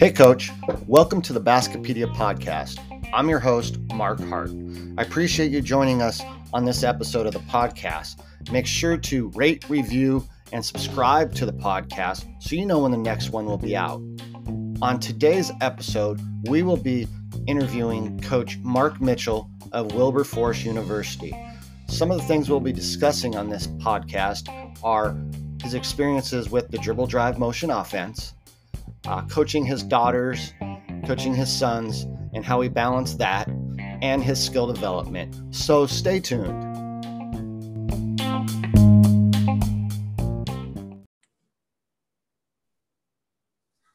Hey, Coach. Welcome to the Baskipedia podcast. I'm your host, Marc Hart. I appreciate you joining us on this episode of the podcast. Make sure to rate, review, and subscribe to the podcast so you know when the next one will be out. On today's episode, we will be interviewing Coach Mark Mitchell of Wilberforce University. Some of the things we'll be discussing on this podcast are his experiences with the dribble drive motion offense, uh, coaching his daughters, coaching his sons, and how he balanced that, and his skill development. So stay tuned.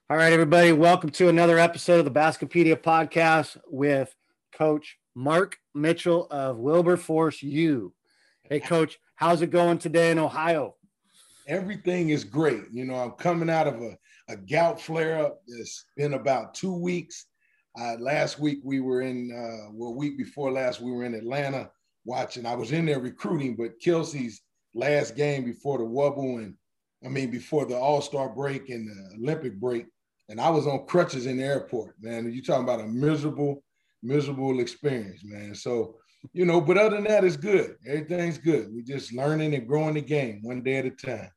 All right, everybody, welcome to another episode of the Baskipedia podcast with Coach Mark Mitchell of Wilberforce U. Hey, Coach, how's it going today in Ohio? Everything is great. You know, I'm coming out of a a gout flare up. It's been about two weeks. Uh, last week we were in, uh, well, week before last we were in Atlanta watching. I was in there recruiting, but Kelsey's last game before the Wubble and I mean before the All Star break and the Olympic break, and I was on crutches in the airport. Man, You're talking about a miserable, miserable experience, man. So you know, but other than that, it's good. Everything's good. We're just learning and growing the game one day at a time.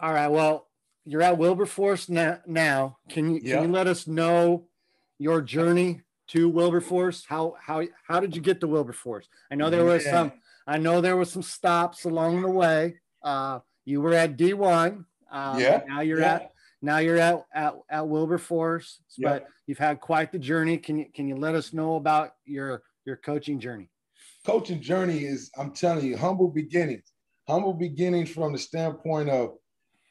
All right. Well, you're at Wilberforce now. now. Can you can you let us know your journey to Wilberforce? How how how did you get to Wilberforce? I know there was yeah. some I know there was some stops along the way. Uh, you were at D1. Uh, yeah. Now you're yeah. at now you're at, at at Wilberforce, but yeah. you've had quite the journey. Can you can you let us know about your your coaching journey? Coaching journey is I'm telling you humble beginnings. Humble beginnings from the standpoint of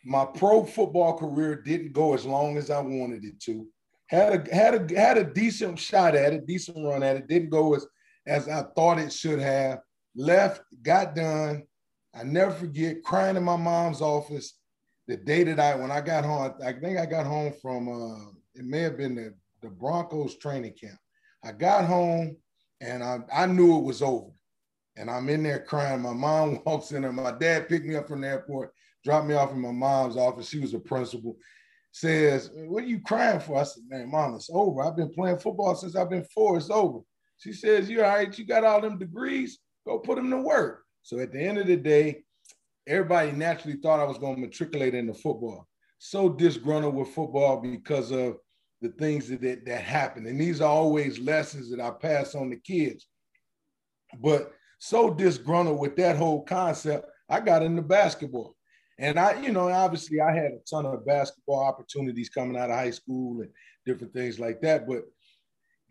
my pro football career didn't go as long as I wanted it to. Had a had a had a decent shot at it, decent run at it. Didn't go as as I thought it should have. Left, got done. I never forget crying in my mom's office the day that I when I got home. I think I got home from uh, it may have been the, the Broncos training camp. I got home and I, I knew it was over. And I'm in there crying. My mom walks in and my dad picked me up from the airport dropped me off in my mom's office. She was a principal. Says, "What are you crying for?" I said, "Man, mom, it's over. I've been playing football since I've been four. It's over." She says, "You all right? You got all them degrees? Go put them to work." So at the end of the day, everybody naturally thought I was going to matriculate into football. So disgruntled with football because of the things that, that, that happen. And these are always lessons that I pass on to kids. But so disgruntled with that whole concept, I got into basketball. And I, you know, obviously I had a ton of basketball opportunities coming out of high school and different things like that. But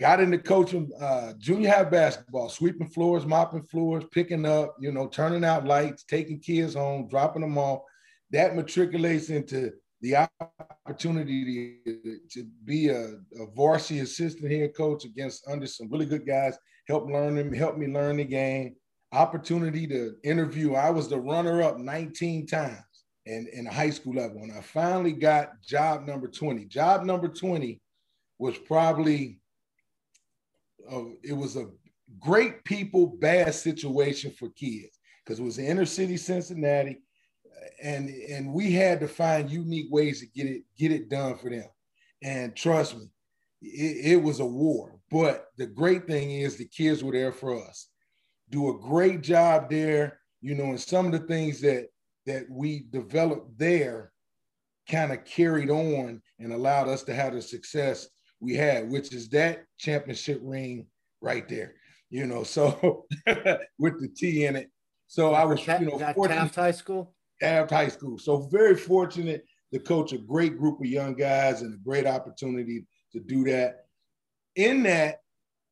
got into coaching uh, junior high basketball, sweeping floors, mopping floors, picking up, you know, turning out lights, taking kids home, dropping them off. That matriculates into the opportunity to, to be a, a, varsity assistant head coach against under some really good guys, help learn them, help me learn the game. Opportunity to interview. I was the runner up 19 times in, in a high school level. And I finally got job number 20. Job number 20 was probably, uh, it was a great people, bad situation for kids because it was inner city Cincinnati. And, and we had to find unique ways to get it, get it done for them. And trust me, it, it was a war. But the great thing is the kids were there for us. Do a great job there, you know, and some of the things that that we developed there kind of carried on and allowed us to have the success we had, which is that championship ring right there. You know, so with the T in it. So I was, you know, Taft High School. Taft High School. So very fortunate to coach a great group of young guys and a great opportunity to do that. In that,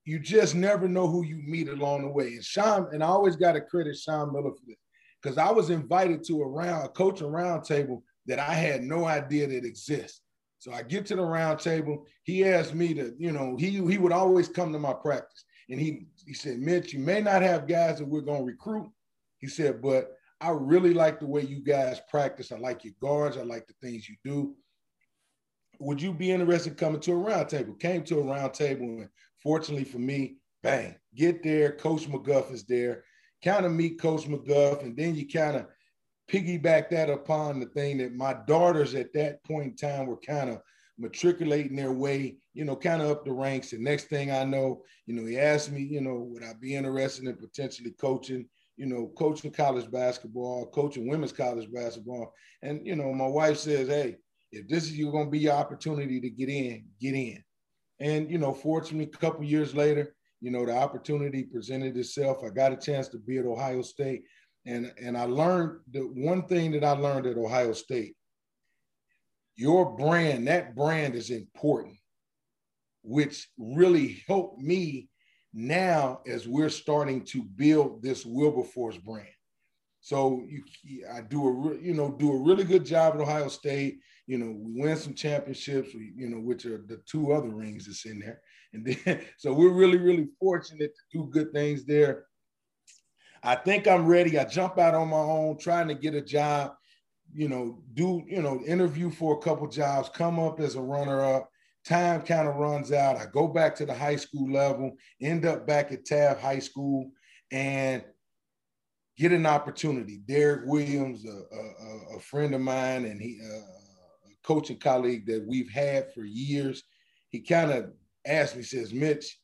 you just never know who you meet along the way. And Sean, and I always got to credit Sean Miller for this because I was invited to a round, a coaching roundtable that I had no idea that exists. So I get to the round table. He asked me to, you know, he he would always come to my practice, and he he said, Mitch, you may not have guys that we're gonna recruit. He said, but I really like the way you guys practice. I like your guards. I like the things you do. Would you be interested in coming to a round table? Came to a round table, and fortunately for me, bang, get there. Coach McGuff is there kind of meet Coach McGuff, and then you kind of piggyback that upon the thing that my daughters at that point in time were kind of matriculating their way, you know, kind of up the ranks. And next thing I know, you know, he asked me, you know, would I be interested in potentially coaching, you know, coaching college basketball, coaching women's college basketball. And, you know, my wife says, hey, if this is you're going to be your opportunity to get in, get in. And, you know, fortunately, a couple years later, you know, the opportunity presented itself. I got a chance to be at Ohio State. And, and I learned the one thing that I learned at Ohio State your brand, that brand is important, which really helped me now as we're starting to build this Wilberforce brand. So you, I do a you know do a really good job at Ohio State. You know, we win some championships. We, you know, which are the two other rings that's in there. And then, so we're really really fortunate to do good things there. I think I'm ready. I jump out on my own, trying to get a job you know, do, you know, interview for a couple jobs, come up as a runner up. Time kind of runs out. I go back to the high school level, end up back at Taft High School, and get an opportunity. Derek Williams, a, a, a friend of mine, and he, uh, a coaching colleague that we've had for years, he kind of asked me, says, Mitch,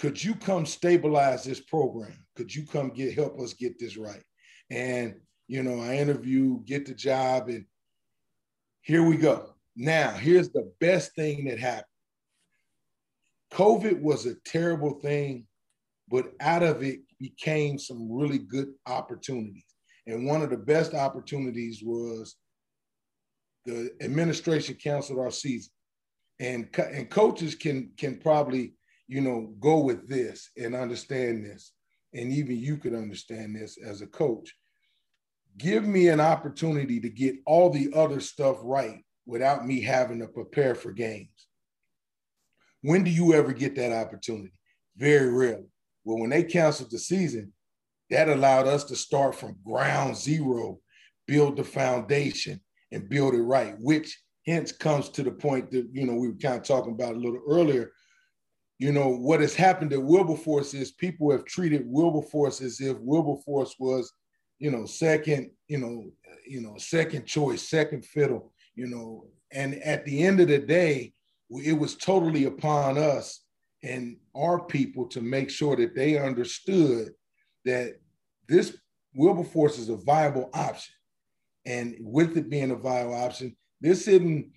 could you come stabilize this program? Could you come get help us get this right? And you know, I interview, get the job, and here we go. Now, here's the best thing that happened. COVID was a terrible thing, but out of it became some really good opportunities. And one of the best opportunities was the administration canceled our season. And, and coaches can can probably, you know, go with this and understand this. And even you could understand this as a coach give me an opportunity to get all the other stuff right without me having to prepare for games. When do you ever get that opportunity? Very rarely. Well, when they canceled the season, that allowed us to start from ground zero, build the foundation, and build it right, which hence comes to the point that, you know, we were kind of talking about a little earlier. You know, what has happened at Wilberforce is people have treated Wilberforce as if Wilberforce was you know, second, you know, you know, second choice, second fiddle, you know. And at the end of the day, it was totally upon us and our people to make sure that they understood that this Wilberforce is a viable option. And with it being a viable option, this isn't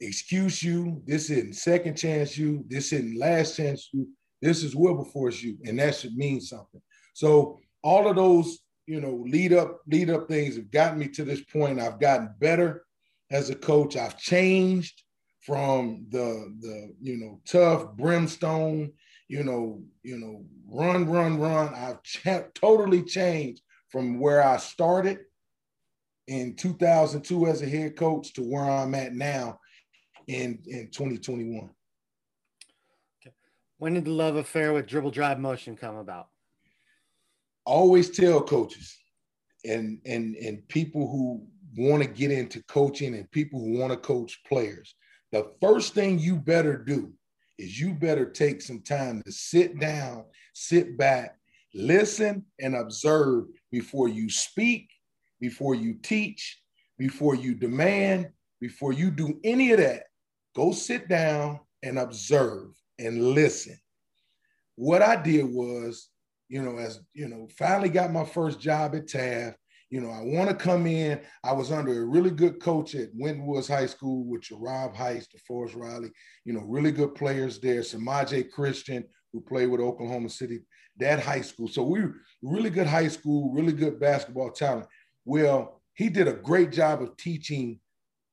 excuse you, this isn't second chance you, this isn't last chance you, this is Wilberforce you, and that should mean something. So all of those you know, lead up, lead up things have gotten me to this point. I've gotten better as a coach. I've changed from the the you know tough brimstone, you know, you know, run, run, run. I've totally changed from where I started in 2002 as a head coach to where I'm at now in in 2021. Okay. When did the love affair with dribble drive motion come about? always tell coaches and and and people who want to get into coaching and people who want to coach players the first thing you better do is you better take some time to sit down sit back listen and observe before you speak before you teach before you demand before you do any of that go sit down and observe and listen what i did was you know, as you know, finally got my first job at Taft. You know, I want to come in. I was under a really good coach at Winton Woods High School with Rob Heist, DeForest Riley, you know, really good players there. Semaj Christon, who played with Oklahoma City, that high school. So we were really good high school, really good basketball talent. Well, he did a great job of teaching,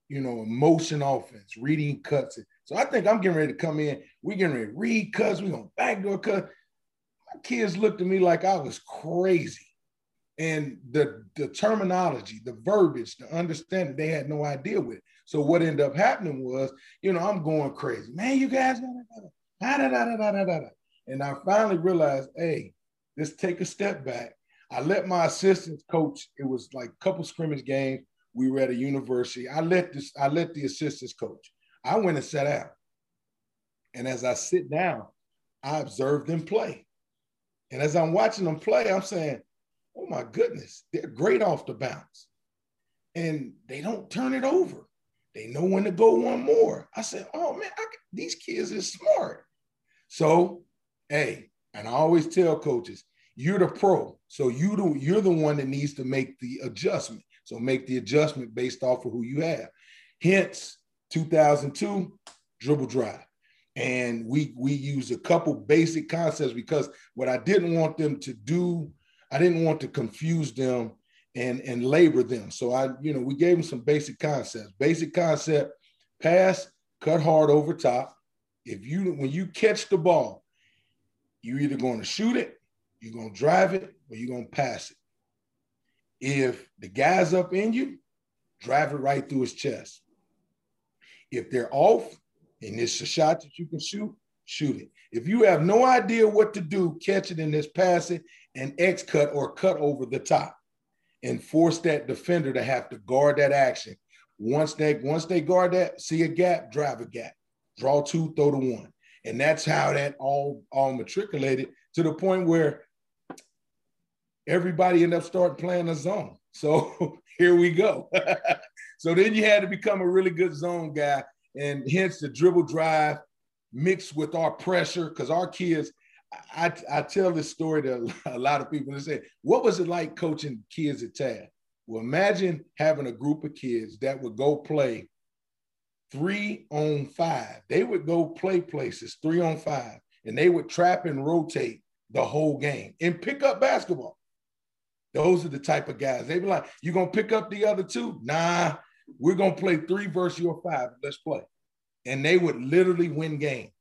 you know, motion offense, reading cuts. So I think I'm getting ready to come in. We're getting ready to read cuts. We're going to backdoor cut My kids looked at me like I was crazy. And the, the terminology, the verbiage, the understanding, they had no idea with. So what ended up happening was, you know, I'm going crazy. Man, you guys, da, da, da, da, da, da, da. and I finally realized, hey, let's take a step back. I let my assistant coach. It was like a couple scrimmage games. We were at a university. I let this, I let the assistants coach. I went and sat down. And as I sit down, I observed them play. And as I'm watching them play, I'm saying, oh my goodness, they're great off the bounce. and they don't turn it over. They know when to go one more. I said, oh man, I, these kids are smart. So, hey, and I always tell coaches, you're the pro. So you do, you're the one that needs to make the adjustment. So make the adjustment based off of who you have. Hence, 2002 dribble drive. And we we used a couple basic concepts because what I didn't want them to do, I didn't want to confuse them and and labor them. So I, you know, we gave them some basic concepts. Basic concept: pass, cut hard over top. If you when you catch the ball, you're either going to shoot it, you're going to drive it, or you're going to pass it. If the guy's up in you, drive it right through his chest. If they're off and it's a shot that you can shoot, shoot it. If you have no idea what to do, catch it in this pass it and X cut or cut over the top and force that defender to have to guard that action. Once they once they guard that, see a gap, drive a gap, draw two, throw the one, and that's how that all all matriculated to the point where everybody ended up starting playing a zone. So here we go. so then you had to become a really good zone guy, and hence the dribble drive mixed with our pressure because our kids I, I tell this story to a lot of people and say, what was it like coaching kids at Taft? Well, imagine having a group of kids that would go play three on five. They would go play places three on five, and they would trap and rotate the whole game and pick up basketball. Those are the type of guys. They'd be like, You gonna pick up the other two? Nah, we're gonna play three versus your five. Let's play. And they would literally win games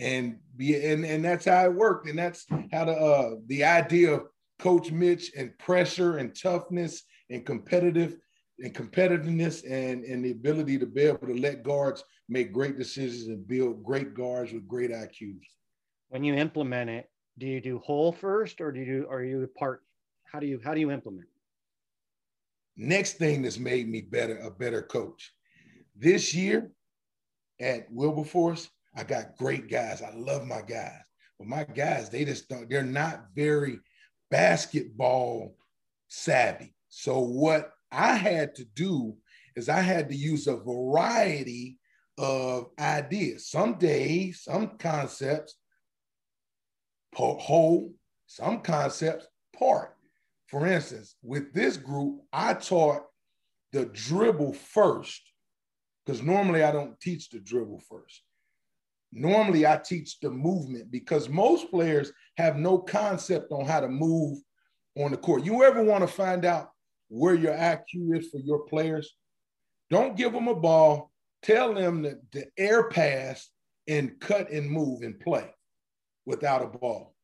and be and, and that's how it worked and that's how the uh the idea of coach mitch and pressure and toughness and competitive and competitiveness and and the ability to be able to let guards make great decisions and build great guards with great iqs when you implement it do you do whole first or do you are you part how do you how do you implement next thing that's made me better a better coach this year at wilberforce I got great guys. I love my guys. But my guys, they just don't, they're not very basketball savvy. So what I had to do is I had to use a variety of ideas. Some days, some concepts whole, some concepts part. For instance, with this group, I taught the dribble first because normally I don't teach the dribble first. Normally, I teach the movement because most players have no concept on how to move on the court. You ever want to find out where your IQ is for your players? Don't give them a ball. Tell them that the air pass and cut and move and play without a ball.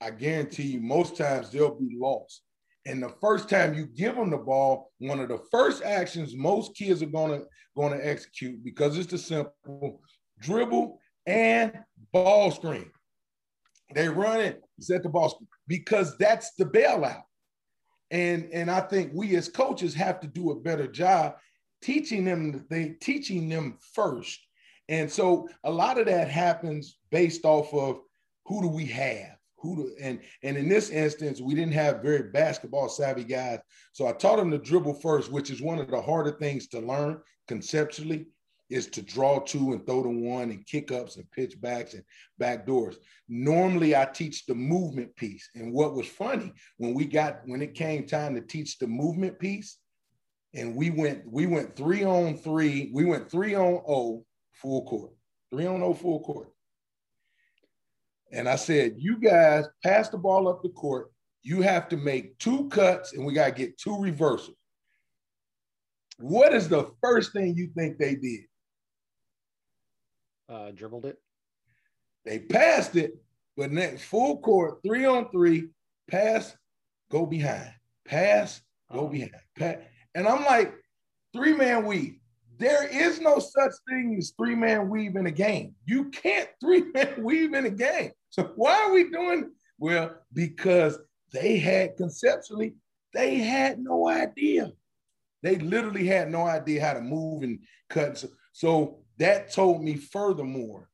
I guarantee you, most times they'll be lost. And the first time you give them the ball, one of the first actions most kids are gonna gonna execute because it's the simple dribble and ball screen. They run it, set the ball screen because that's the bailout. And, and I think we as coaches have to do a better job teaching them they teaching them first. And so a lot of that happens based off of who do we have? Who do, and and in this instance, we didn't have very basketball savvy guys. So I taught them to dribble first, which is one of the harder things to learn conceptually is to draw two and throw the one and kick ups and pitch backs and back doors. Normally, I teach the movement piece. And what was funny when we got when it came time to teach the movement piece, and we went we went three on three, we went three on O full court, three on O full court. And I said, you guys pass the ball up the court. You have to make two cuts, and we got to get two reversals. What is the first thing you think they did? uh, dribbled it? They passed it, but next full court, three on three, pass, go behind, pass, go oh. behind, pass. And I'm like, three man weave. There is no such thing as three man weave in a game. You can't three man weave in a game. So why are we doing? Well, because they had conceptually, they had no idea. They literally had no idea how to move and cut. So, so that told me furthermore,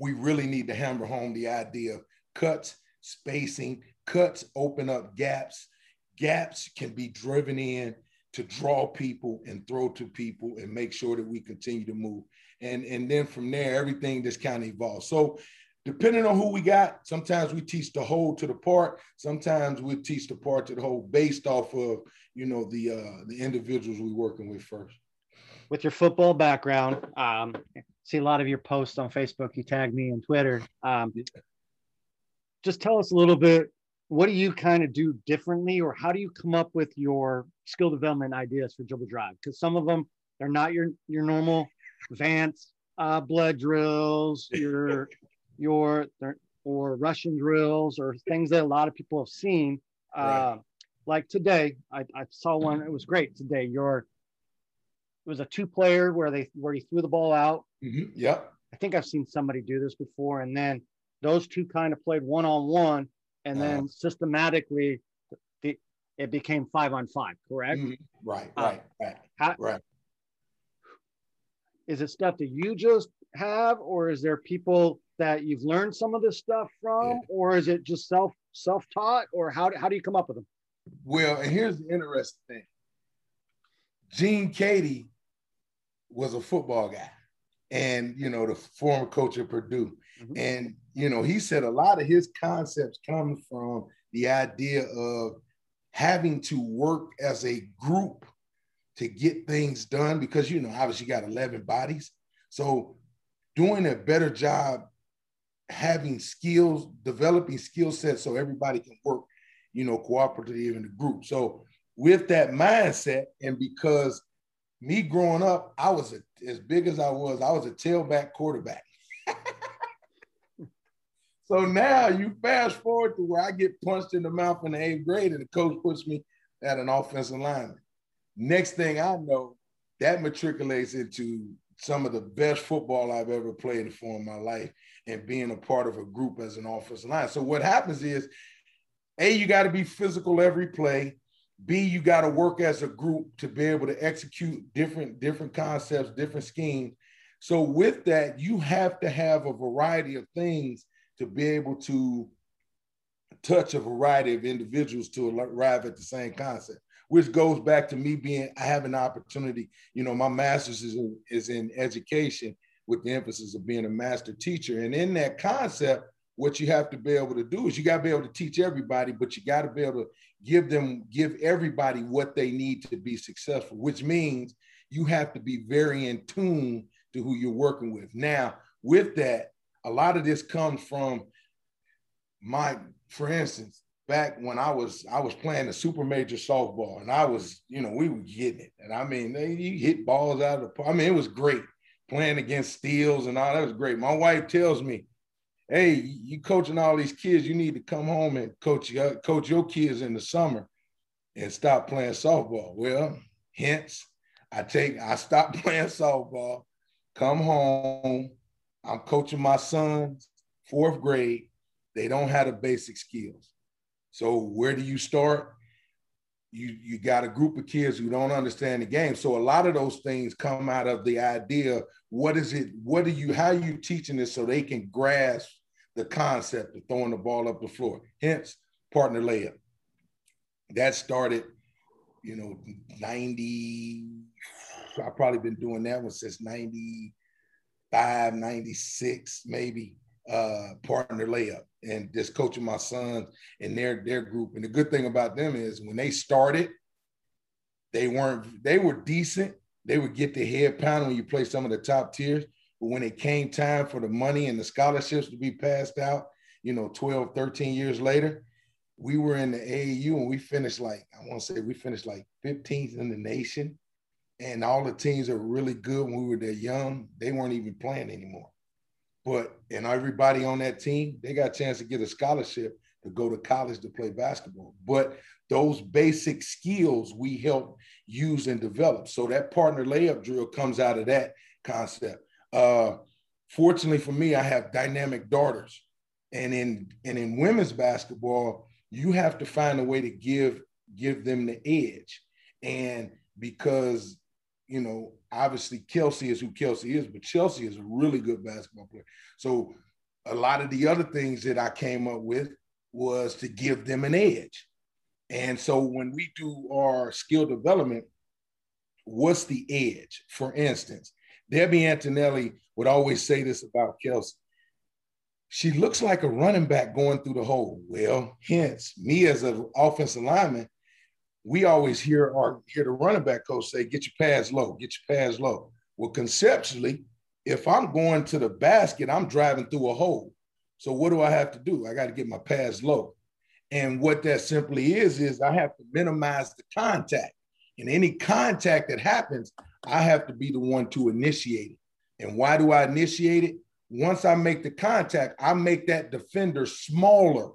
we really need to hammer home the idea of cuts, spacing, cuts open up gaps. Gaps can be driven in to draw people and throw to people and make sure that we continue to move. And, and then from there, everything just kind of evolves. So depending on who we got, sometimes we teach the whole to the part. Sometimes we teach the part to the whole based off of, you know, the uh, the individuals we're working with first. With your football background, um, see a lot of your posts on Facebook. You tag me and Twitter. Um, just tell us a little bit. What do you kind of do differently, or how do you come up with your skill development ideas for dribble drive? Because some of them they're not your your normal Vance uh, blood drills, your your or Russian drills, or things that a lot of people have seen. Uh, Like today, I, I saw one. It was great today. Your it was a two player where they where he threw the ball out. Mm-hmm. Yep. I think I've seen somebody do this before, and then those two kind of played one on one, and then uh, systematically, the, it became five on five. Correct. Mm-hmm. Right. Right. Uh, right. How, right. Is it stuff that you just have, or is there people that you've learned some of this stuff from, yeah. or is it just self self taught, or how how do you come up with them? Well, and here's the interesting thing. Gene Keady was a football guy and you know the former coach of Purdue. Mm-hmm. And you know, he said a lot of his concepts come from the idea of having to work as a group to get things done because you know, obviously you got 11 bodies. So doing a better job having skills, developing skill sets so everybody can work, you know, cooperatively in the group. So with that mindset, and because me growing up, I was a, as big as I was, I was a tailback quarterback. So now you fast forward to where I get punched in the mouth in the eighth grade, and the coach puts me at an offensive lineman. Next thing I know, that matriculates into some of the best football I've ever played for in my life and being a part of a group as an offensive line. So what happens is, A, you got to be physical every play. B, you got to work as a group to be able to execute different different concepts, different schemes. So with that, you have to have a variety of things to be able to touch a variety of individuals to arrive at the same concept. Which goes back to me being I have an opportunity. You know, my master's is in, is in education with the emphasis of being a master teacher, and in that concept, what you have to be able to do is you got to be able to teach everybody, but you got to be able to give them, give everybody what they need to be successful, which means you have to be very in tune to who you're working with. Now, with that, a lot of this comes from my, for instance, back when I was I was playing the super major softball and I was, you know, we were getting it. And I mean, they, you hit balls out of the I mean, it was great playing against steals and all that was great. My wife tells me, hey, you coaching all these kids, you need to come home and coach uh, coach your kids in the summer and stop playing softball. Well, hence I take I stop playing softball, come home, I'm coaching my sons, fourth grade. They don't have the basic skills. So where do you start? You you got a group of kids who don't understand the game. So a lot of those things come out of the idea what is it? What are you? How are you teaching this so they can grasp the concept of throwing the ball up the floor? Hence, partner layup. That started, you know, 90. I've probably been doing that one since 95, 96, maybe. Uh, partner layup and just coaching my sons and their their group. And the good thing about them is when they started, they weren't they were decent, they would get the head pound when you play some of the top tiers. But when it came time for the money and the scholarships to be passed out, you know, 12, 13 years later, we were in the AAU and we finished like, I want to say we finished like 15th in the nation. And all the teams that were really good when we were that young, they weren't even playing anymore. But and everybody on that team, they got a chance to get a scholarship to go to college to play basketball. But those basic skills we help use and develop. So that partner layup drill comes out of that concept. Uh, fortunately for me, I have dynamic daughters, and in and in women's basketball, you have to find a way to give give them the edge, and because you know obviously Kelsey is who Kelsey is, but Chelsea is a really good basketball player. So a lot of the other things that I came up with was to give them an edge. And so when we do our skill development, what's the edge? For instance, Debbie Antonelli would always say this about Kelsey. She looks like a running back going through the hole. Well, hence me as an offensive lineman, we always hear our hear the running back coach say, "Get your pads low, get your pads low." Well, conceptually, if I'm going to the basket, I'm driving through a hole. So what do I have to do? I got to get my pads low. And what that simply is, is I have to minimize the contact. And any contact that happens, I have to be the one to initiate it. And why do I initiate it? Once I make the contact, I make that defender smaller.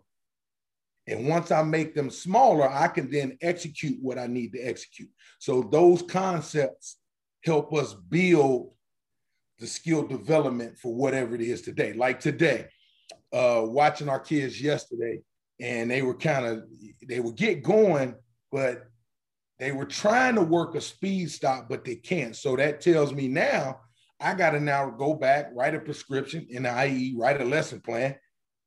And once I make them smaller, I can then execute what I need to execute. So those concepts help us build the skill development for whatever it is today. Like today, uh, watching our kids yesterday, and they were kind of they would get going, but they were trying to work a speed stop, but they can't. So that tells me now I got to now go back, write a prescription in the IE, write a lesson plan.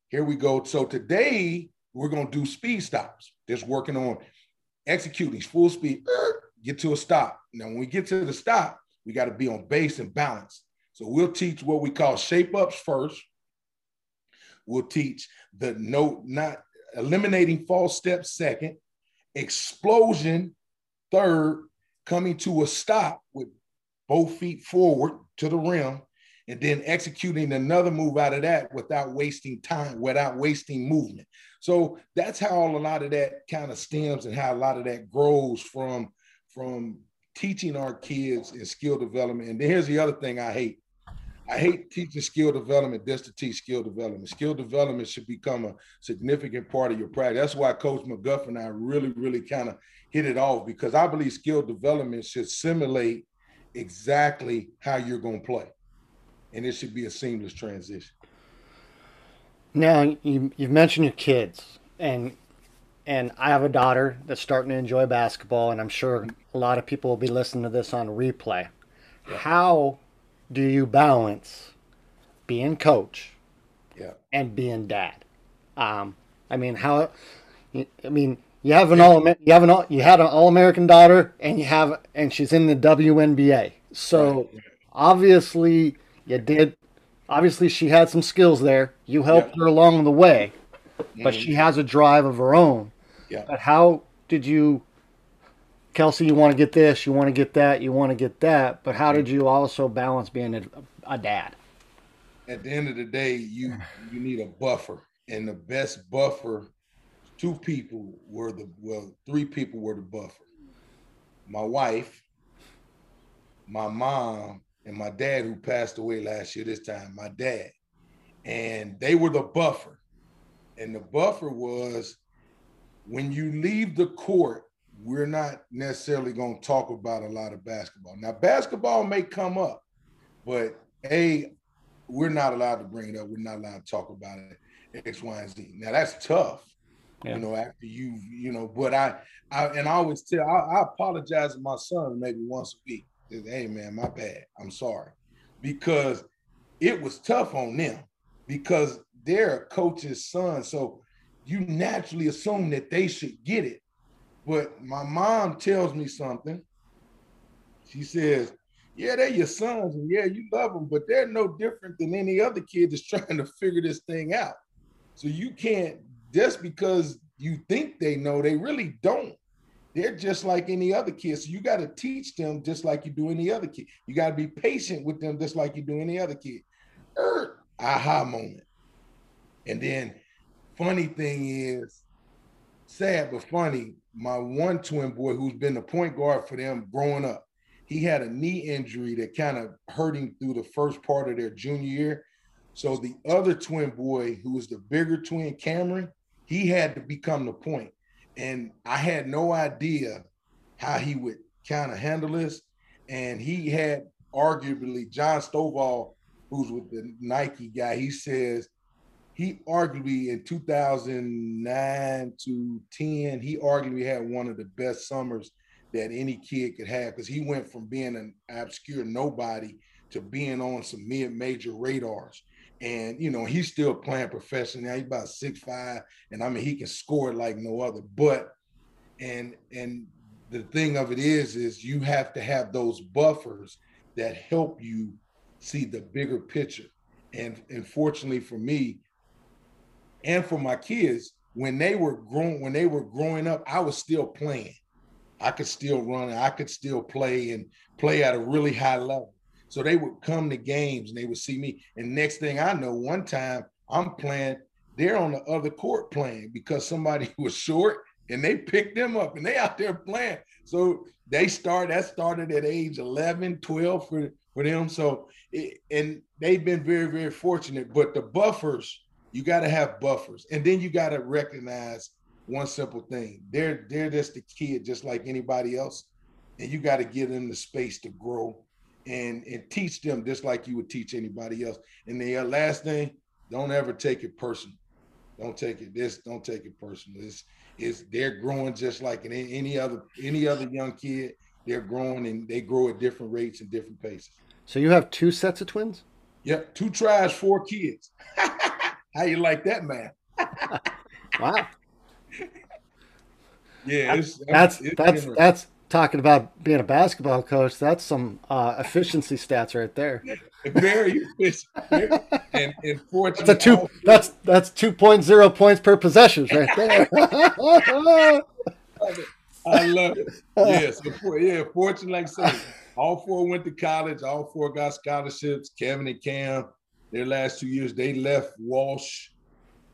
Here we go. So today we're going to do speed stops. Just working on executing full speed, er, get to a stop. Now, when we get to the stop, we got to be on base and balance. So we'll teach what we call shape ups first. We'll teach the no, not eliminating false steps second, explosion third, coming to a stop with both feet forward to the rim, and then executing another move out of that without wasting time, without wasting movement. So that's how a lot of that kind of stems and how a lot of that grows from, from teaching our kids in skill development. And here's the other thing I hate. I hate teaching skill development just to teach skill development. Skill development should become a significant part of your practice. That's why Coach McGuff and I really, really kind of hit it off because I believe skill development should simulate exactly how you're going to play. And it should be a seamless transition. Now, you, you've mentioned your kids, and and I have a daughter that's starting to enjoy basketball, and I'm sure a lot of people will be listening to this on replay. Yeah. How do you balance being coach yeah. and being dad? Um, I mean, how? I mean, you have an all you have an all, you had an all American daughter, and you have and she's in the WNBA. So obviously, you did. Obviously, she had some skills there. You helped yeah. her along the way, but mm-hmm. she has a drive of her own. Yeah. But how did you Kelsey, you want to get this, you want to get that, you want to get that, but how did you also balance being a, a dad? At the end of the day, you you need a buffer, and the best buffer, two people were the well, three people were the buffer. My wife, my mom, and my dad, who passed away last year. This time, my dad, and they were the buffer, and the buffer was when you leave the court we're not necessarily going to talk about a lot of basketball. Now, basketball may come up, but A, we're not allowed to bring it up. We're not allowed to talk about it, X, Y, and Z. Now, that's tough, yeah. you know, after you, you know, but I, I and I always tell, I, I apologize to my son maybe once a week. Hey, man, my bad. I'm sorry. Because it was tough on them because they're a coach's son. So you naturally assume that they should get it but my mom tells me something. She says, Yeah, they're your sons, and yeah, you love them, but they're no different than any other kid that's trying to figure this thing out. So you can't, just because you think they know, they really don't. They're just like any other kid. So you got to teach them just like you do any other kid. You got to be patient with them just like you do any other kid. Er, aha moment. And then funny thing is, sad but funny, my one twin boy who's been the point guard for them growing up, he had a knee injury that kind of hurt him through the first part of their junior year. So the other twin boy, who was the bigger twin, Cameron, he had to become the point. And I had no idea how he would kind of handle this. And he had arguably John Stovall, who's with the Nike guy, he says he arguably in 2009 to 10, he arguably had one of the best summers that any kid could have because he went from being an obscure nobody to being on some mid-major radars. And you know, he's still playing professionally. He's about six five, and I mean he can score like no other. But and and the thing of it is, is you have to have those buffers that help you see the bigger picture. And and fortunately for me and for my kids, when they were growing, when they were growing up, I was still playing. I could still run, I could still play and play at a really high level. So they would come to games and they would see me. And next thing I know, one time I'm playing, they're on the other court playing because somebody was short and they picked them up and they out there playing. So they start that started at age 11, 12 for, for them. So it, and they've been very, very fortunate. But the buffers, you got to have buffers. And then you got to recognize one simple thing. They're they're just a kid just like anybody else. And you got to give them the space to grow and and teach them just like you would teach anybody else. And the last thing, don't ever take it personal. Don't take it this. Don't take it personal. It's it's they're growing just like any, any other any other young kid. They're growing and they grow at different rates and different paces. So you have two sets of twins. Yep, two tries, four kids. How you like that, man? wow. Yeah, it's, that's it's that's that's talking about being a basketball coach, that's some uh, efficiency stats right there. Very efficient. and, and that's a two. That's that's two point zero points per possession right there. I love it. Yeah, so yeah. Fortunately, like I said, all four went to college. All four got scholarships. Kevin and Cam, their last two years, they left Walsh,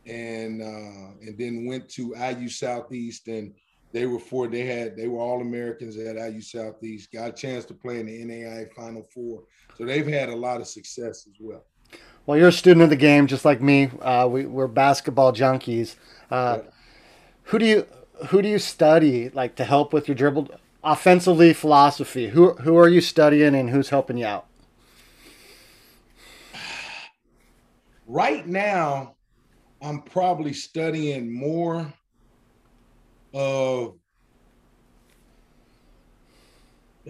and uh, and then went to IU Southeast and they were four. They had they were all Americans at IU Southeast. Got a chance to play in the NAIA Final Four, so they've had a lot of success as well. Well, you're a student of the game, just like me. Uh, we, are basketball junkies. Uh, yeah. Who do you who do you study like to help with your dribble offensively philosophy? Who who are you studying and who's helping you out? Right now, I'm probably studying more of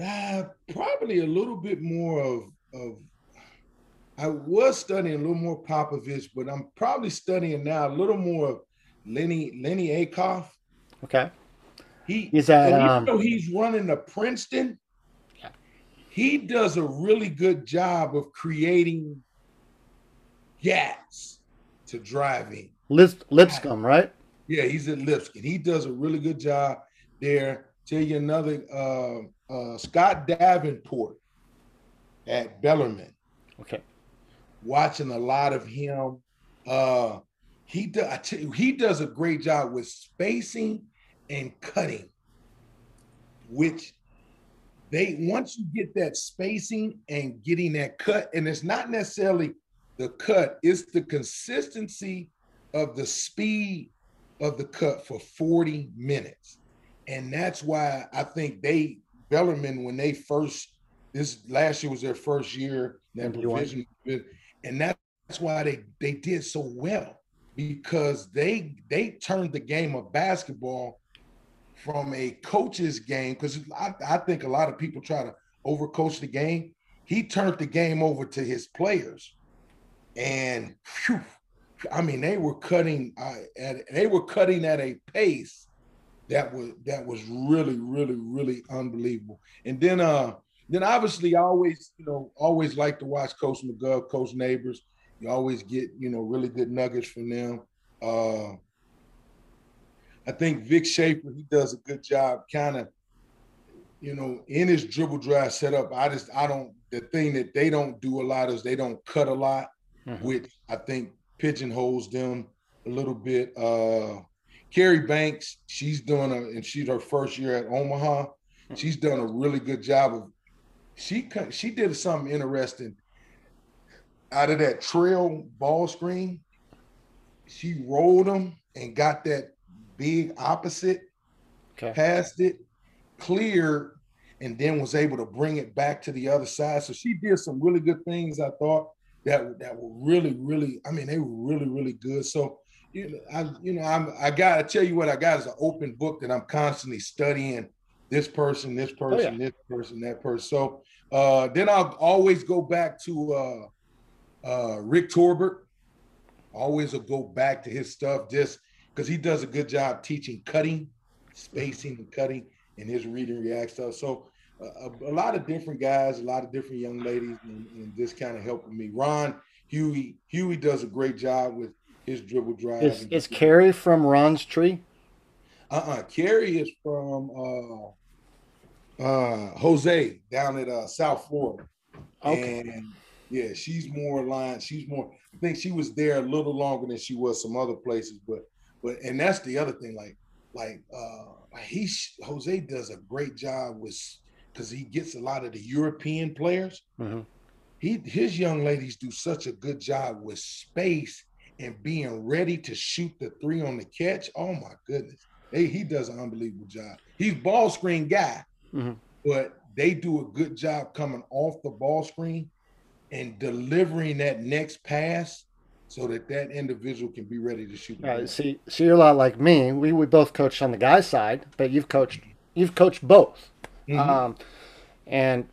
uh, probably a little bit more of of I was studying a little more Popovich, but I'm probably studying now a little more of Lenny Lenny Acuff. Okay. He is that um, even though he's running the Princeton, yeah. he does a really good job of creating gaps to drive in. Lipscomb, right? Yeah, he's at Lipscomb. He does a really good job there. Tell you another, uh, uh, Scott Davenport at Bellarmine. Okay. Watching a lot of him. Uh, he does. he does a great job with spacing and cutting, which they once you get that spacing and getting that cut, and it's not necessarily the cut; it's the consistency of the speed of the cut for 40 minutes. And that's why I think they, Bellarmine, when they first, this last year was their first year, that provision, and that's why they they did so well because they they turned the game of basketball from a coach's game because I, I think a lot of people try to overcoach the game. He turned the game over to his players, and whew, I mean, they were cutting uh, at they were cutting at a pace that was that was really, really, really unbelievable. And then uh then obviously I always, you know, always like to watch Coach McGuff, Coach Neighbors. You always get, you know, really good nuggets from them. Uh I think Vic Schaefer, he does a good job kind of, you know, in his dribble drive setup. I just I don't the thing that they don't do a lot is they don't cut a lot, mm-hmm. which I think pigeonholes them a little bit. Uh, Carrie Banks, she's doing a, and she's her first year at Omaha. She's done a really good job of. She she did something interesting out of that trail ball screen. She rolled them and got that big opposite, okay. passed it, cleared, and then was able to bring it back to the other side. So she did some really good things, I thought that that were really, really. I mean, they were really, really good. So, you know, I, you know, I'm, I got to tell you what I got is an open book that I'm constantly studying. This person, this person, oh, yeah. this person, that person. So uh, then I'll always go back to uh, uh, Rick Torbett. Always will go back to his stuff just because he does a good job teaching cutting, spacing, and cutting. and his read and react stuff. So a, a, lot of different guys, a lot of different young ladies, and, and this kind of helping me. Ron Huey Huey does a great job with his dribble drive. Is, is Carrie from Ron's tree? Uh-uh. Carrie is from uh, uh, Jose down at uh, South Florida. Okay. And yeah, she's more aligned. She's more. I think she was there a little longer than she was some other places. But but and that's the other thing. Like like uh, he Jose does a great job with because he gets a lot of the European players. Mm-hmm. He his young ladies do such a good job with space and being ready to shoot the three on the catch. Oh my goodness. Hey, he does an unbelievable job. He's ball screen guy, mm-hmm. but they do a good job coming off the ball screen and delivering that next pass so that that individual can be ready to shoot. Uh, see, so you're a lot like me. We we both coached on the guy side, but you've coached you've coached both. Mm-hmm. Um, and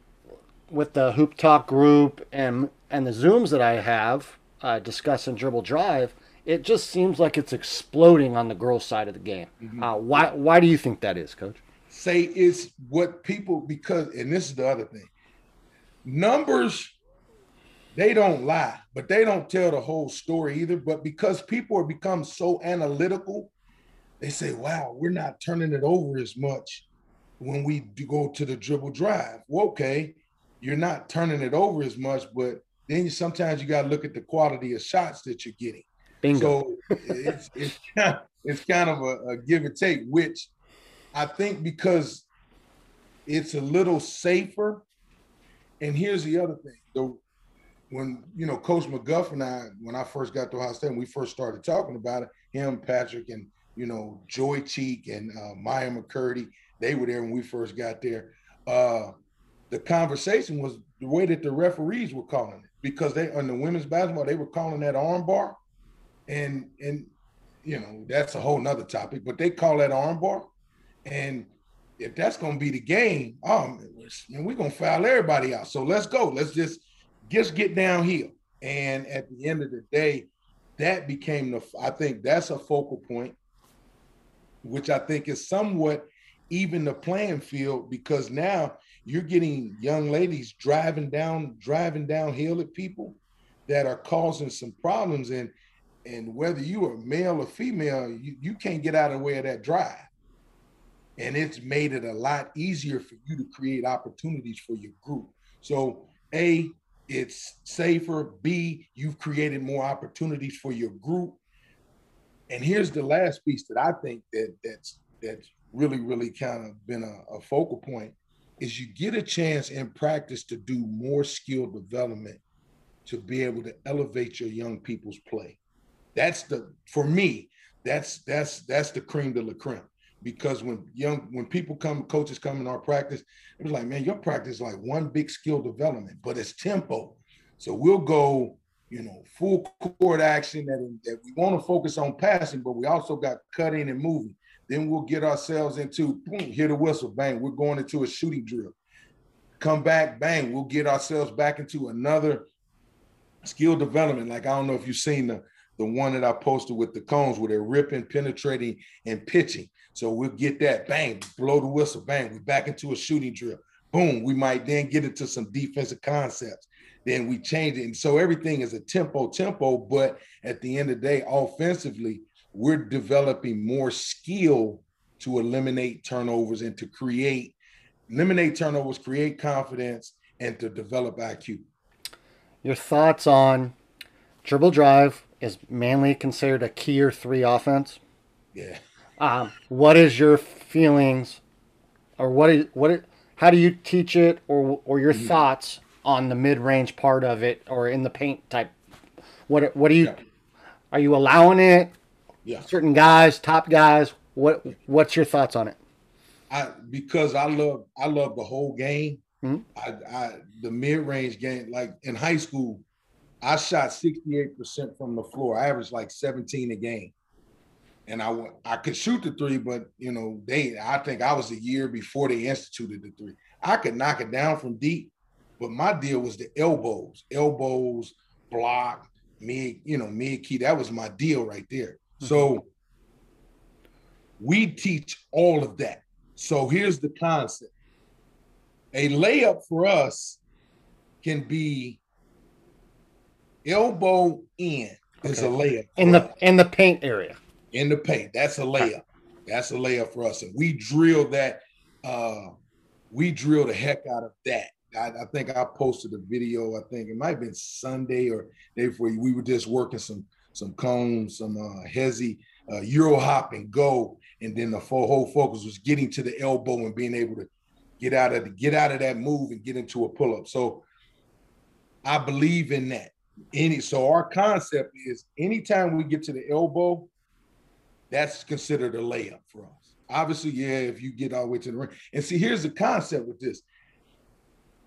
with the hoop talk group and and the zooms that I have uh, discussing dribble drive, it just seems like it's exploding on the girls' side of the game. Mm-hmm. Uh, why why do you think that is, Coach? Say it's what people because, and this is the other thing. Numbers, they don't lie, but they don't tell the whole story either. But because people have become so analytical, they say, "Wow, we're not turning it over as much when we go to the dribble drive." Well, okay, you're not turning it over as much, but then sometimes you got to look at the quality of shots that you're getting. Bingo. So it's it's kind of, it's kind of a, a give and take, which I think because it's a little safer. And here's the other thing: the when you know Coach McGuff and I, when I first got to Ohio State, and we first started talking about it, him, Patrick, and you know Joy Cheek and uh, Maya McCurdy, they were there when we first got there. Uh, the conversation was the way that the referees were calling it because they on the women's basketball they were calling that armbar. And and you know that's a whole nother topic but they call that armbar. And if that's going to be the game oh man, we're going to foul everybody out. So let's go. Let's just just get downhill and at the end of the day that became the i think that's a focal point which i think is somewhat even the playing field because now you're getting young ladies driving down driving downhill at people that are causing some problems and and whether you are male or female, you, you can't get out of the way of that drive. And it's made it a lot easier for you to create opportunities for your group. So, A, it's safer. B, you've created more opportunities for your group. And here's the last piece that I think that that's that's really, really kind of been a, a focal point is you get a chance in practice to do more skill development to be able to elevate your young people's play. That's the for me. That's that's that's the cream de la creme. Because when young when people come, coaches come in our practice, it was like, man, your practice is like one big skill development, but it's tempo. So we'll go, you know, full court action that, that we want to focus on passing, but we also got cutting and moving. Then we'll get ourselves into boom, hear the whistle, bang, we're going into a shooting drill. Come back, bang, we'll get ourselves back into another skill development. Like I don't know if you've seen the the one that I posted with the cones where they're ripping, penetrating, and pitching. So we'll get that bang, blow the whistle, bang, We're back into a shooting drill. Boom, we might then get into some defensive concepts. Then we change it. And so everything is a tempo, tempo, but at the end of the day, offensively, we're developing more skill to eliminate turnovers and to create, eliminate turnovers, create confidence, and to develop IQ. Your thoughts on dribble drive, is mainly considered a key or three offense? Yeah. Um, what is your feelings, or what is what? Is, how do you teach it, or or your mm-hmm. thoughts on the mid range part of it, or in the paint type? What what do you? Yeah. Are you allowing it? Yeah. Certain guys, top guys. What what's your thoughts on it? I because I love I love the whole game. Mm-hmm. I, I the mid range game, like in high school, I shot 68% from the floor. I averaged like 17 a game. And I I could shoot the three, but you know, they I think I was a year before they instituted the three. I could knock it down from deep, but my deal was the elbows, elbows, block, mid, you know, mid key. That was my deal right there. Mm-hmm. So we teach all of that. So here's the concept. A layup for us can be elbow in is a layup in the us. in the paint area. In the paint, that's a layup. That's a layup for us, and we drill that. Uh, we drill the heck out of that. I, I, think I posted a video. I think it might have been Sunday or day before. We were just working some some cones, some uh, hezzy, uh, euro hop and go, and then the whole focus was getting to the elbow and being able to get out of the, get out of that move and get into a pull up. So I believe in that. Any so our concept is anytime we get to the elbow, that's considered a layup for us. Obviously, yeah, if you get all the way to the ring. And see, here's the concept with this.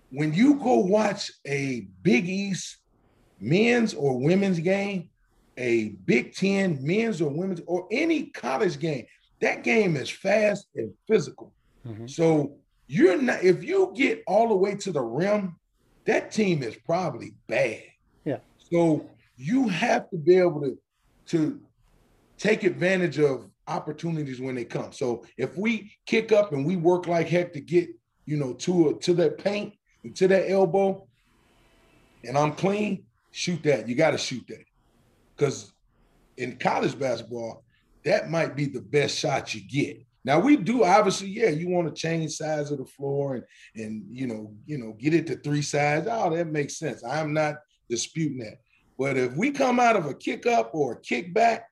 When you go watch a Big East men's or women's game, a Big Ten men's or women's or any college game, that game is fast and physical. Mm-hmm. So you're not if you get all the way to the rim, that team is probably bad. Yeah. So you have to be able to to take advantage of opportunities when they come. So if we kick up and we work like heck to get, you know, to a, to that paint and to that elbow, and I'm clean, shoot that. You got to shoot that. Because in college basketball, that might be the best shot you get. Now we do obviously, yeah, you want to change size of the floor and and you know, you know, get it to three sides. Oh, that makes sense. I'm not disputing that. But if we come out of a kick up or a kick back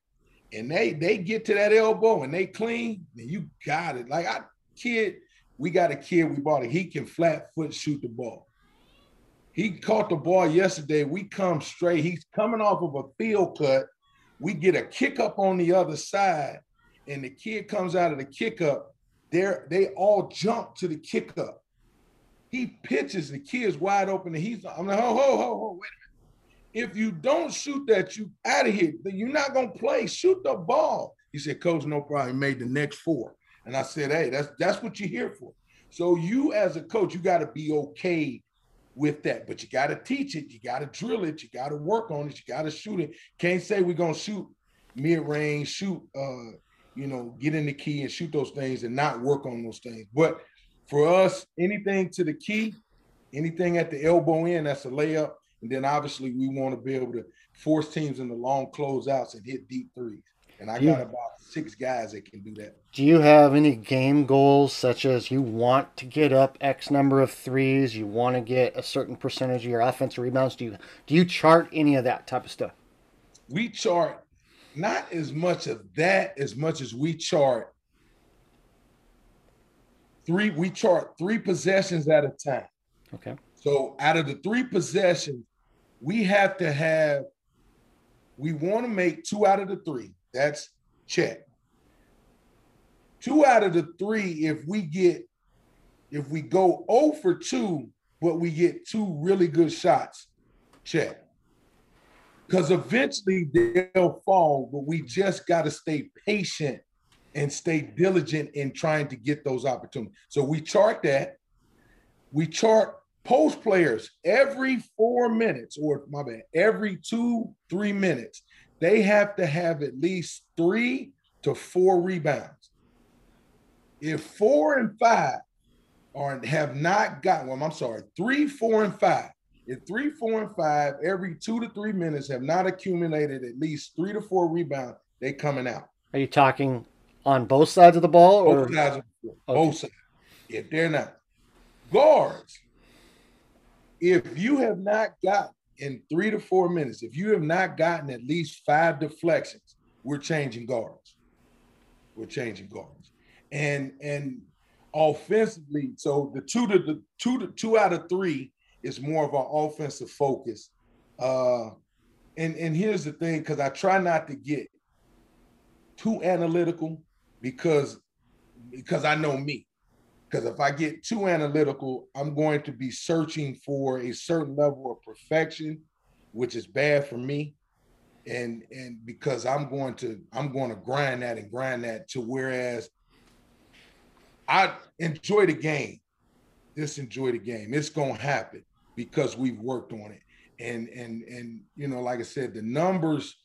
and they they get to that elbow and they clean, then you got it. Like I kid, we got a kid we bought it. He can flat foot shoot the ball. He caught the ball yesterday. We come straight. He's coming off of a field cut. We get a kick up on the other side, and the kid comes out of the kick up. They're, they all jump to the kick up. He pitches, the kid's wide open, and he's I'm like, ho, ho, ho, ho, wait a minute. If you don't shoot that, you out of here. You're not gonna play. Shoot the ball. He said, Coach, no problem. He made the next four. And I said, Hey, that's that's what you're here for. So you as a coach, you got to be okay with that, but you got to teach it. You got to drill it. You got to work on it. You got to shoot it. Can't say we're gonna shoot mid range, shoot, uh, you know, get in the key and shoot those things and not work on those things. But for us, anything to the key, anything at the elbow in, that's a layup. And then obviously we want to be able to force teams into long closeouts and hit deep threes. And I got about six guys that can do that. Do you have any game goals such as you want to get up X number of threes, you want to get a certain percentage of your offensive rebounds? Do you do you chart any of that type of stuff? We chart not as much of that as much as we chart three we chart three possessions at a time. Okay. So out of the three possessions, we have to have, we want to make two out of the three. That's check. Two out of the three, if we get, if we go 0 for 2, but we get two really good shots, check. Because eventually they'll fall, but we just got to stay patient and stay diligent in trying to get those opportunities. So we chart that. We chart Post players every four minutes, or my bad, every two, three minutes, they have to have at least three to four rebounds. If four and five are have not gotten, well, I'm sorry, three, four, and five. If three, four, and five every two to three minutes have not accumulated at least three to four rebounds, they coming out. Are you talking on both sides of the ball or both sides? Okay. Both sides. If they're not guards, if you have not gotten in three to four minutes, if you have not gotten at least five deflections, we're changing guards. We're changing guards. And and offensively, so the two to the two to two out of three is more of our offensive focus. Uh and and here's the thing, because I try not to get too analytical because because I know me. Because if I get too analytical, I'm going to be searching for a certain level of perfection, which is bad for me. And and because I'm going to I'm going to grind that and grind that to whereas I enjoy the game. Just enjoy the game. It's gonna happen because we've worked on it. And and and you know, like I said, the numbers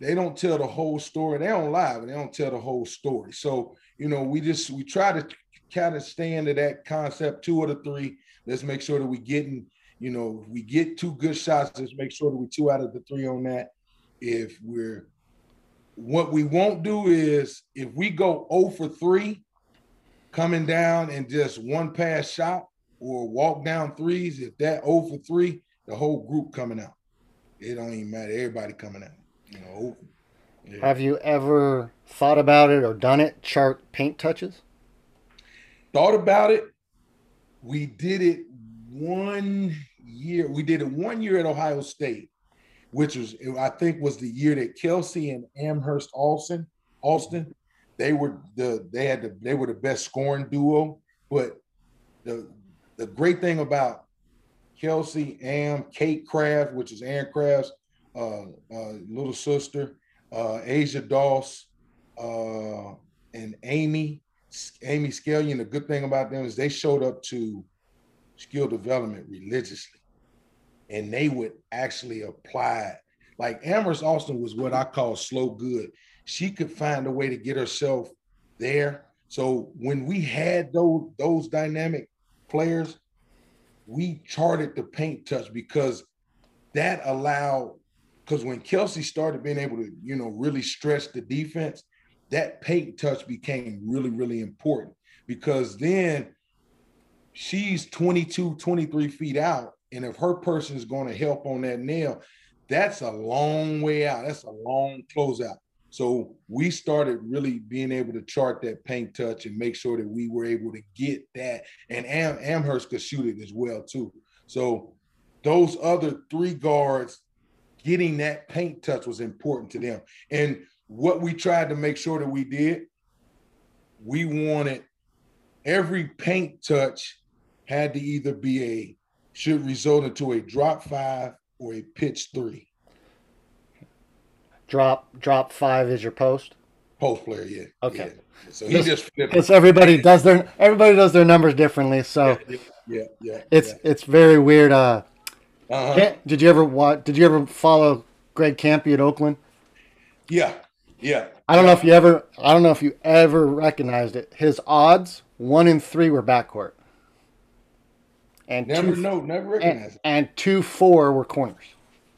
they don't tell the whole story. They don't lie, but they don't tell the whole story. So you know, we just we try to kind of stay to that concept, two of the three. Let's make sure that we getting, you know, we get two good shots, let's make sure that we two out of the three on that. If we're what we won't do is if we go 0 for 3 coming down and just one pass shot or walk down threes, if that 0 for 3, the whole group coming out. It don't even matter. Everybody coming out. You know. Oh, yeah. Have you ever thought about it or done it? Chart paint touches? Thought about it. We did it one year. We did it one year at Ohio State, which was I think was the year that Kelsey and Ameryst Alston, Alston, they were the they had the they were the best scoring duo. But the the great thing about Kelsey, Am, Cait Craft, which is Aaron Craft's uh, uh, little sister, uh, Asia Doss, uh, and Amy, Amy Scallion. The good thing about them is they showed up to skill development religiously, and they would actually apply. Like Ameryst Alston was what I call slow good. She could find a way to get herself there. So when we had those those dynamic players, we charted the paint touch because that allowed because when Kelsey started being able to, you know, really stretch the defense, that paint touch became really, really important because then she's 22, 23 feet out. And if her person is going to help on that nail, that's a long way out. That's a long closeout. So we started really being able to chart that paint touch and make sure that we were able to get that. And Am- Ameryst could shoot it as well too. So those other three guards getting that paint touch was important to them. And what we tried to make sure that we did, we wanted every paint touch had to either be a should result into a drop five or a pitch three. Drop drop five is your post. Post player, yeah. Okay. Yeah. So he just because everybody does their everybody does their numbers differently. So yeah, yeah, yeah it's yeah. it's very weird. Uh, uh-huh. Did you ever what? Did you ever follow Greg Kampe at Oakland? Yeah, yeah. I don't know if you ever. I don't know if you ever recognized it. His odds one in three were backcourt, and never two, no, never recognized. And, and two four were corners.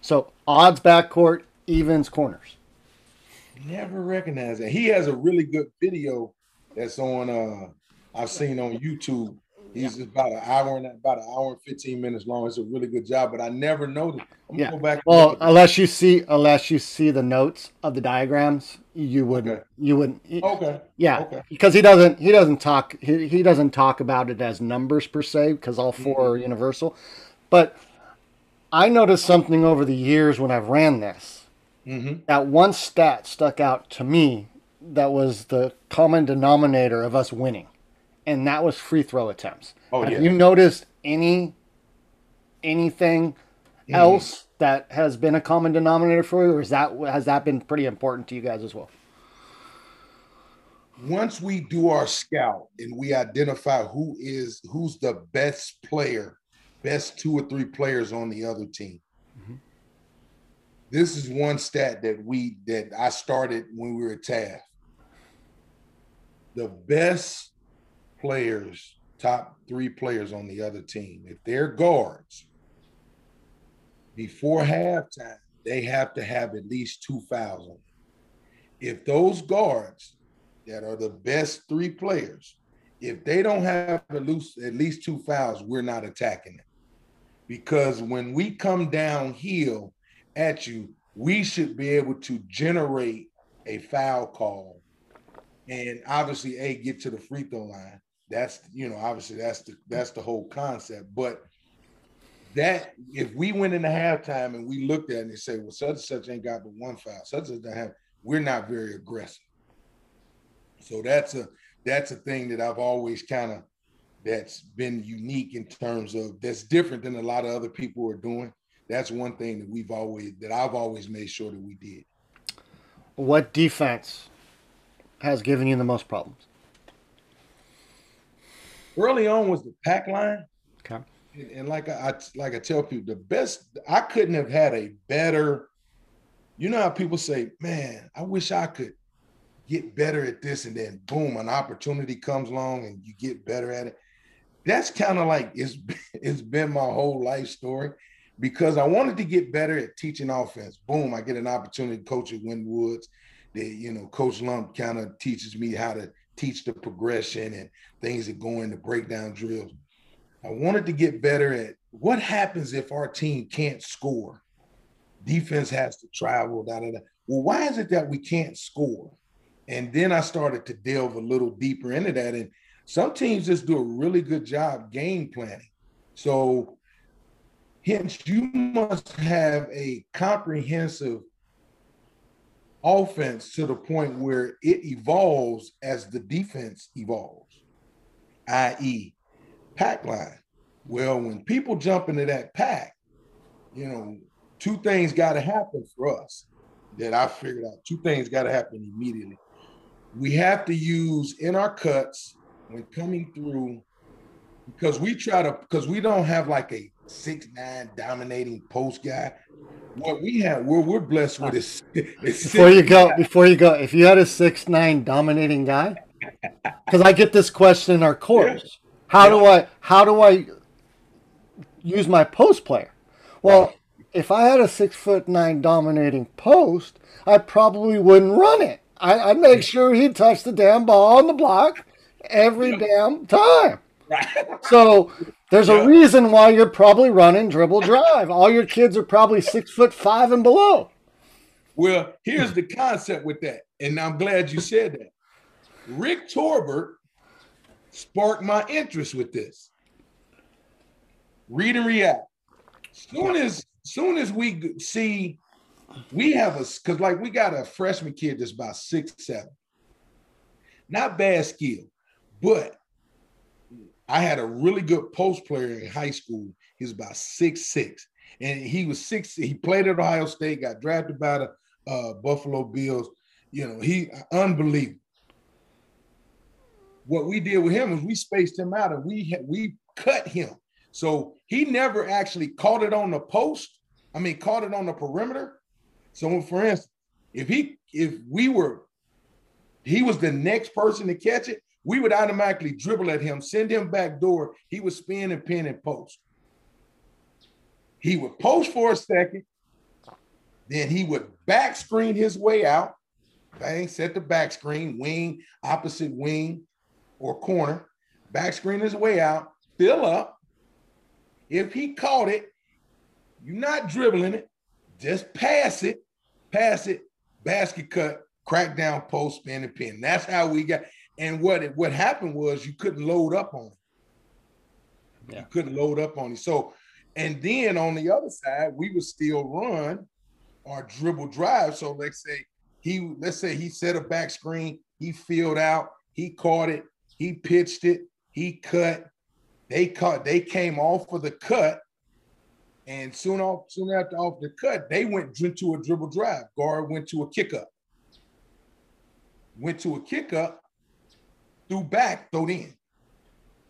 So odds backcourt, evens corners. Never recognized it. He has a really good video that's on. uh I've seen on YouTube He's yeah. about an hour and about an hour and fifteen minutes long. It's a really good job, but I never noticed. I'm yeah. Go back well, unless you see unless you see the notes of the diagrams, you would okay. you wouldn't. okay yeah okay. because he doesn't he doesn't talk he, he doesn't talk about it as numbers per se because all 4 mm-hmm. are universal, but I noticed something over the years when I've ran this. Mm-hmm. That one stat stuck out to me that was the common denominator of us winning and that was free throw attempts. Oh, Have yeah. you noticed any anything mm. else that has been a common denominator for you, or is that has that been pretty important to you guys as well? Once we do our scout and we identify who is who's the best player, best two or three players on the other team. Mm-hmm. This is one stat that we that I started when we were at Taft. The best players, top three players on the other team, if they're guards, before halftime, they have to have at least two fouls on. If those guards that are the best three players, if they don't have at least, at least two fouls, we're not attacking them. Because when we come downhill at you, we should be able to generate a foul call and obviously a get to the free throw line that's you know obviously that's the that's the whole concept but that if we went into halftime and we looked at it and they say well such and such ain't got but one foul such as that have we're not very aggressive. So that's a that's a thing that i've always kind of that's been unique in terms of that's different than a lot of other people are doing. That's one thing that we've always that i've always made sure that we did. What defense has given you the most problems early on was the pack line. Okay. And, and like I, I like I tell people, the best I couldn't have had a better. You know how people say, "Man, I wish I could get better at this, and then boom, an opportunity comes along and you get better at it. That's kind of like it's it's been my whole life story because I wanted to get better at teaching offense. Boom, I get an opportunity to coach at Woods. That you know, Coach Lump kind of teaches me how to teach the progression and things that go into breakdown drills. I wanted to get better at what happens if our team can't score. Defense has to travel, da da da. Well, why is it that we can't score? And then I started to delve a little deeper into that. And some teams just do a really good job game planning. So, hence, you must have a comprehensive offense to the point where it evolves as the defense evolves, i.e., pack line. Well, when people jump into that pack, you know, two things got to happen for us that I figured out. Two things got to happen immediately we have to use in our cuts when coming through because we try to because we don't have like a six nine dominating post guy. What we have, we're we're blessed with is, is before you go before you go. If you had a six nine dominating guy, because I get this question in our course, yeah. how yeah. do I how do I use my post player? Well, if I had a six foot nine dominating post, I probably wouldn't run it. I, would make sure he touched the damn ball on the block every damn time. So there's a reason why you're probably running dribble drive. All your kids are probably six foot five and below. Well, here's the concept with that, and I'm glad you said that. Rick Torbett sparked my interest with this. Read and react. Soon as soon as we see we have a because like we got a freshman kid that's about six seven. Not bad skill, but I had a really good post player in high school. He was about six six, and he was six. He played at Ohio State, got drafted by the uh, Buffalo Bills. You know, he unbelievable. What we did with him is we spaced him out and we we cut him. So he never actually caught it on the post. I mean, caught it on the perimeter. So, for instance, if he if we were he was the next person to catch it, we would automatically dribble at him, send him back door. He would spin and pin and post. He would post for a second, then he would back screen his way out. Bang, set the back screen, wing, opposite wing, or corner. Back screen his way out, fill up. If he caught it, you're not dribbling it, just pass it pass it, basket cut, crack down post, spin and pin. That's how we got. And what it, what happened was you couldn't load up on it. Yeah. You couldn't load up on it. So, and then on the other side, we would still run our dribble drive. So let's say he let's say he set a back screen, he filled out, he caught it, he pitched it, he cut, they caught, they came off of the cut, and soon off, soon after off the cut, they went into a dribble drive. Guard went to a kick up. Went to a kick up, threw back, threw in.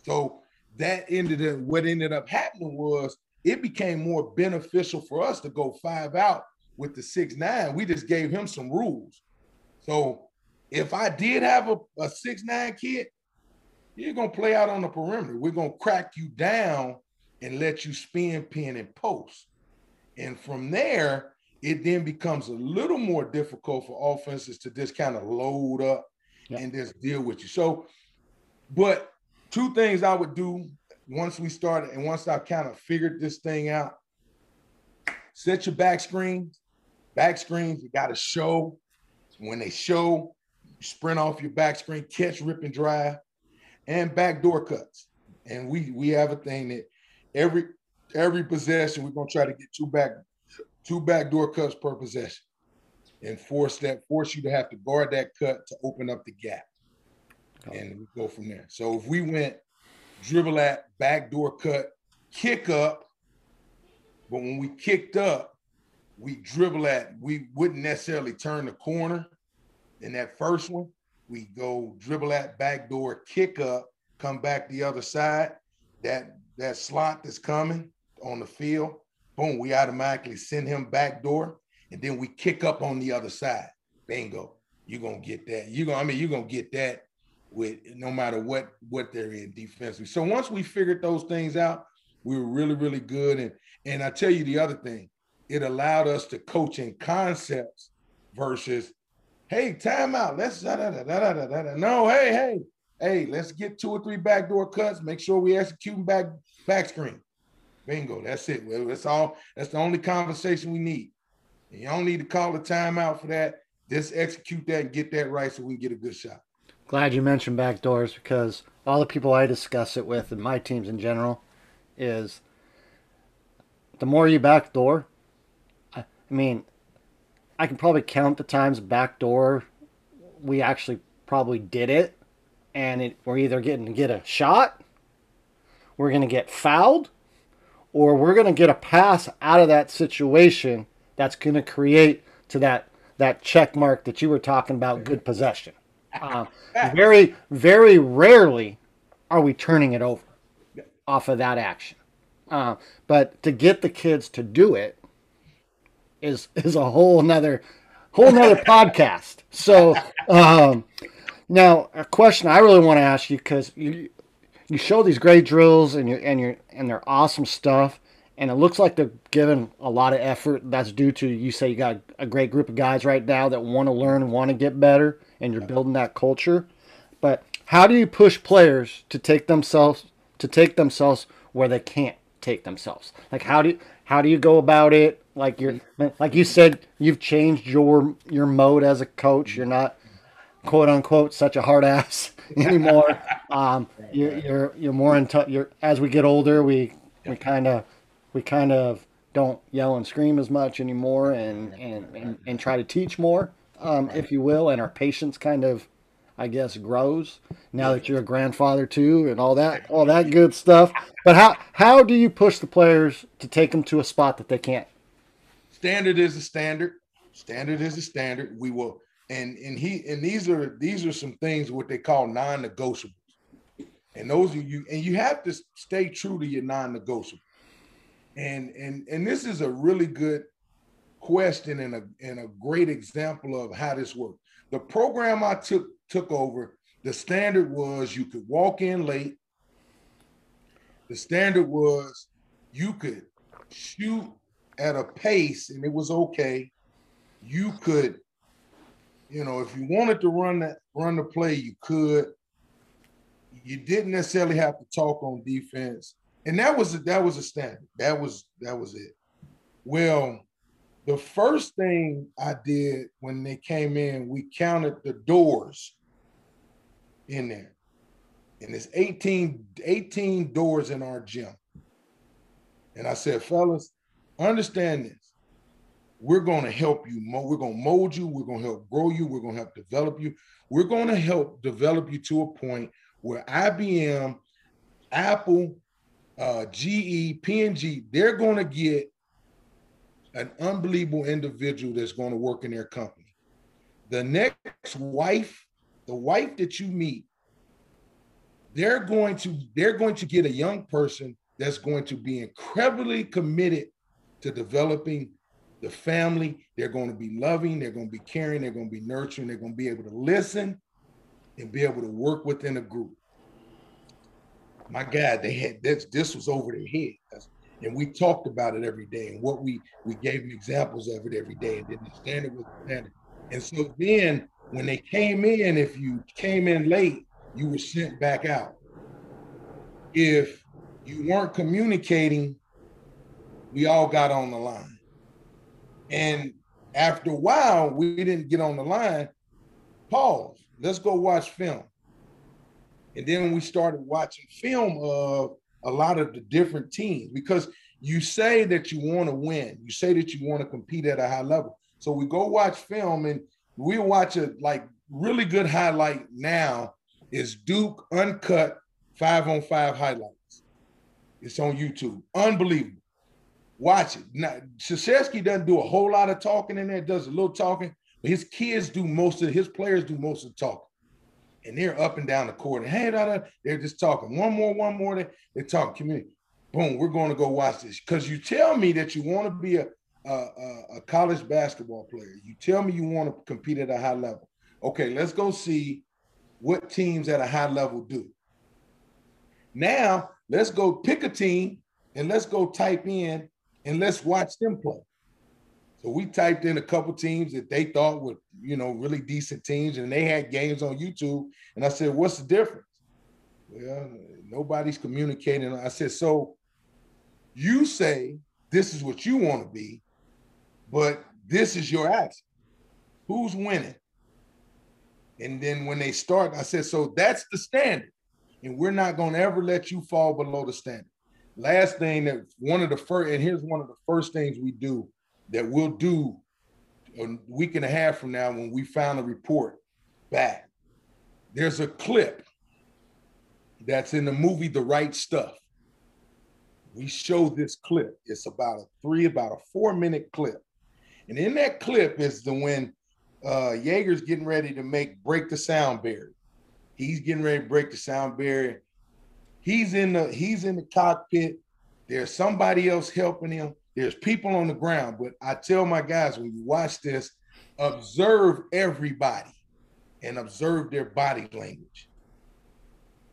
So that ended up what ended up happening was it became more beneficial for us to go five out with the six nine. We just gave him some rules. So if I did have a, a six nine kid, you're gonna play out on the perimeter. We're gonna crack you down and let you spin, pin, and post. And from there, it then becomes a little more difficult for offenses to just kind of load up yep. and just deal with you. So, but two things I would do once we started and once I kind of figured this thing out, set your back screens. Back screens, you got to show. When they show, sprint off your back screen, catch, rip, and drive, and backdoor cuts. And we we have a thing that every every possession, we're gonna try to get two back two backdoor cuts per possession, and force that force you to have to guard that cut to open up the gap, and we go from there. So if we went dribble at backdoor cut, kick up, but when we kicked up, we dribble at we wouldn't necessarily turn the corner in that first one. We go dribble at backdoor, kick up, come back the other side. That that slot that's coming on the field, boom, we automatically send him back door, and then we kick up on the other side. Bingo. you're gonna get that. You're gonna, I mean, you're gonna get that with no matter what what they're in defensively. So once we figured those things out, we were really, really good. And and I tell you the other thing, it allowed us to coach in concepts versus, hey, timeout. Let's da, da, da, no, hey, hey, hey, let's get two or three backdoor cuts. Make sure we execute back back screen. Bingo. That's it. That's all. That's the only conversation we need. You don't need to call a timeout for that. Just execute that and get that right so we can get a good shot. Glad you mentioned backdoors because all the people I discuss it with and my teams in general is the more you backdoor, I, I mean, I can probably count the times backdoor we actually probably did it, and it, we're either getting to get a shot, we're going to get fouled, or we're going to get a pass out of that situation that's going to create to that that check mark that you were talking about good possession. Uh, very very rarely are we turning it over off of that action. Uh, but to get the kids to do it is is a whole nother whole nother podcast. So um, now a question I really want to ask you because you you show these great drills and you and you and they're awesome stuff and it looks like they're giving a lot of effort. That's due to you say you got a great group of guys right now that want to learn and want to get better, and you're building that culture. But how do you push players to take themselves to take themselves where they can't take themselves? Like how do you, how do you go about it? Like you're like you said, you've changed your your mode as a coach. You're not quote unquote such a hard ass anymore. um, you're, you're you're more in touch. You're as we get older, we we kind of we kind of don't yell and scream as much anymore and, and, and, and try to teach more, um, if you will. And our patience kind of, I guess, grows now that you're a grandfather too and all that, all that good stuff. But how, how do you push the players to take them to a spot that they can't? Standard is a standard. Standard is a standard. We will, and and he and these are these are some things what they call non-negotiables. And those are you, and you have to stay true to your non-negotiables and and and this is a really good question and a and a great example of how this worked. The program I took took over, the standard was you could walk in late. The standard was you could shoot at a pace and it was okay. You could, you know, if you wanted to run that run the play, you could. You didn't necessarily have to talk on defense and that was that was a standard. That was that was it. Well, the first thing I did when they came in, we counted the doors in there. And there's 18, 18 doors in our gym. And I said, fellas, understand this. We're going to help you. We're going to mold you. We're going to help grow you. We're going to help develop you. We're going to help develop you to a point where IBM, Apple, uh, GE, P&G, they're going to get an unbelievable individual that's going to work in their company. The next wife, the wife that you meet, they're going to they're going to get a young person that's going to be incredibly committed to developing the family. They're going to be loving, they're going to be caring, they're going to be nurturing, they're going to be able to listen and be able to work within a group my God, they had this. This was over their head, and we talked about it every day, and what we we gave examples of it every day, and then the standard was the standard. And so then, when they came in, if you came in late, you were sent back out. If you weren't communicating, we all got on the line. And after a while, we didn't get on the line. Pause. Let's go watch film. And then we started watching film of a lot of the different teams because you say that you want to win, you say that you want to compete at a high level. So we go watch film and we watch a like really good highlight now is Duke uncut five on five highlights. It's on YouTube. Unbelievable. Watch it. Now, Krzyzewski doesn't do a whole lot of talking in there, does a little talking, but his kids do most of his players do most of the talking and they're up and down the court. And hey, da, da, they're just talking. One more, one more. They, they talk community. Boom, we're going to go watch this. Because you tell me that you want to be a, a, a college basketball player. You tell me you want to compete at a high level. Okay, let's go see what teams at a high level do. Now, let's go pick a team and let's go type in and let's watch them play. We typed in a couple teams that they thought were, you know, really decent teams, and they had games on YouTube. And I said, "What's the difference?" Well, nobody's communicating. I said, "So you say this is what you want to be, but this is your action. Who's winning?" And then when they start, I said, "So that's the standard, and we're not going to ever let you fall below the standard." Last thing that one of the first, and here's one of the first things we do that we'll do a week and a half from now when we found a report back. There's a clip that's in the movie The Right Stuff. We show this clip. It's about a three, about a four minute clip. And in that clip is the when uh Yeager's getting ready to make break the sound barrier. He's getting ready to break the sound barrier. He's in the he's in the cockpit. There's somebody else helping him. There's people on the ground, but I tell my guys when you watch this, observe everybody and observe their body language.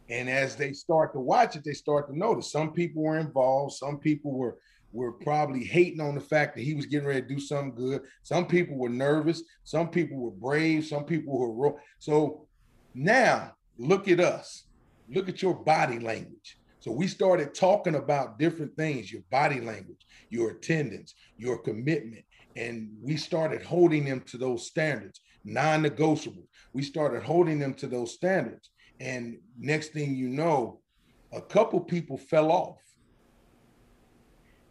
And as they start to watch it, they start to notice some people were involved, some people were were probably hating on the fact that he was getting ready to do something good. Some people were nervous, some people were brave, some people were ro- so now look at us. Look at your body language. So we started talking about different things, your body language, your attendance, your commitment. And we started holding them to those standards, non negotiable. We started holding them to those standards. And next thing you know, a couple people fell off.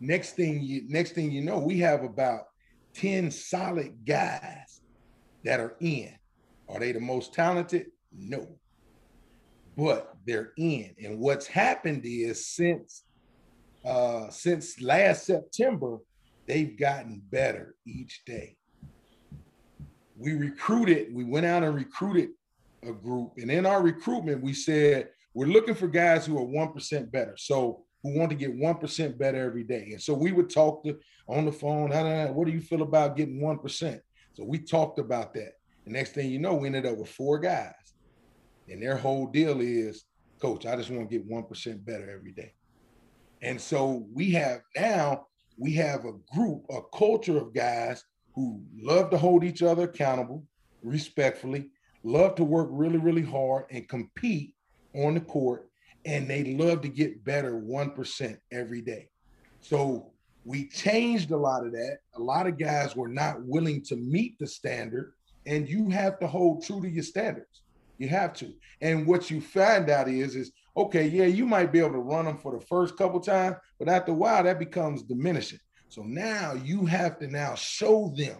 Next thing you next thing you know, we have about 10 solid guys that are in. Are they the most talented? No. But they're in. And what's happened is since uh, since last September, they've gotten better each day. We recruited, we went out and recruited a group. And in our recruitment, we said, we're looking for guys who are 1% better. So who want to get 1% better every day. And so we would talk to on the phone, what do you feel about getting 1%? So we talked about that. The next thing you know, we ended up with four guys. And their whole deal is, coach, I just want to get 1% better every day. And so we have now, we have a group, a culture of guys who love to hold each other accountable respectfully, love to work really, really hard and compete on the court. And they love to get better 1% every day. So we changed a lot of that. A lot of guys were not willing to meet the standard, and you have to hold true to your standards. You have to. And what you find out is, is okay, yeah, you might be able to run them for the first couple times, but after a while, that becomes diminishing. So now you have to now show them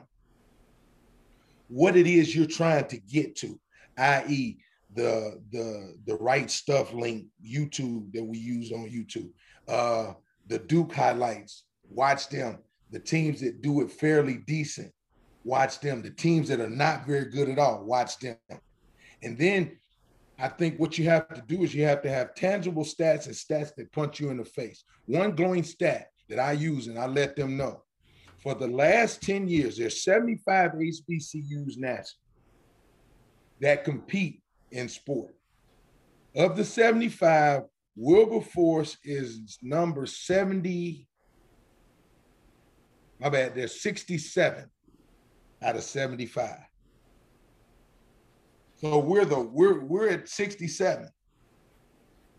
what it is you're trying to get to, i.e., the the the right stuff link YouTube that we use on YouTube, uh, the Duke highlights. Watch them. The teams that do it fairly decent, watch them. The teams that are not very good at all, watch them. And then I think what you have to do is you have to have tangible stats and stats that punch you in the face. One glowing stat that I use and I let them know. For the last 10 years, there's 75 HBCUs national that compete in sport. Of the 75, Wilberforce is number 70. My bad, there's 67 out of 75. So we're the we're we're at 67.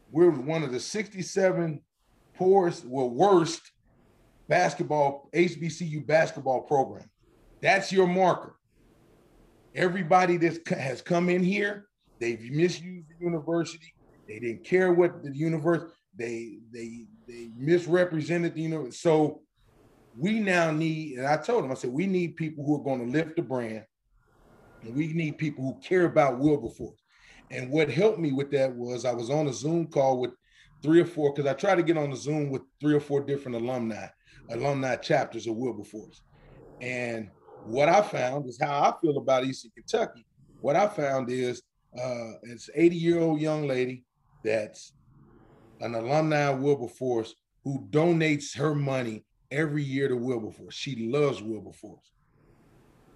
We're one of the 67 poorest, well, worst basketball, HBCU basketball program. That's your marker. Everybody that has come in here, they've misused the university. They didn't care what the universe, they they they misrepresented the university. So we now need, and I told them, I said, we need people who are going to lift the brand and we need people who care about Wilberforce. And what helped me with that was I was on a Zoom call with three or four, because I try to get on the Zoom with three or four different alumni, alumni chapters of Wilberforce. And what I found is how I feel about Eastern Kentucky. What I found is uh, it's 80 year old young lady that's an alumni of Wilberforce who donates her money every year to Wilberforce. She loves Wilberforce.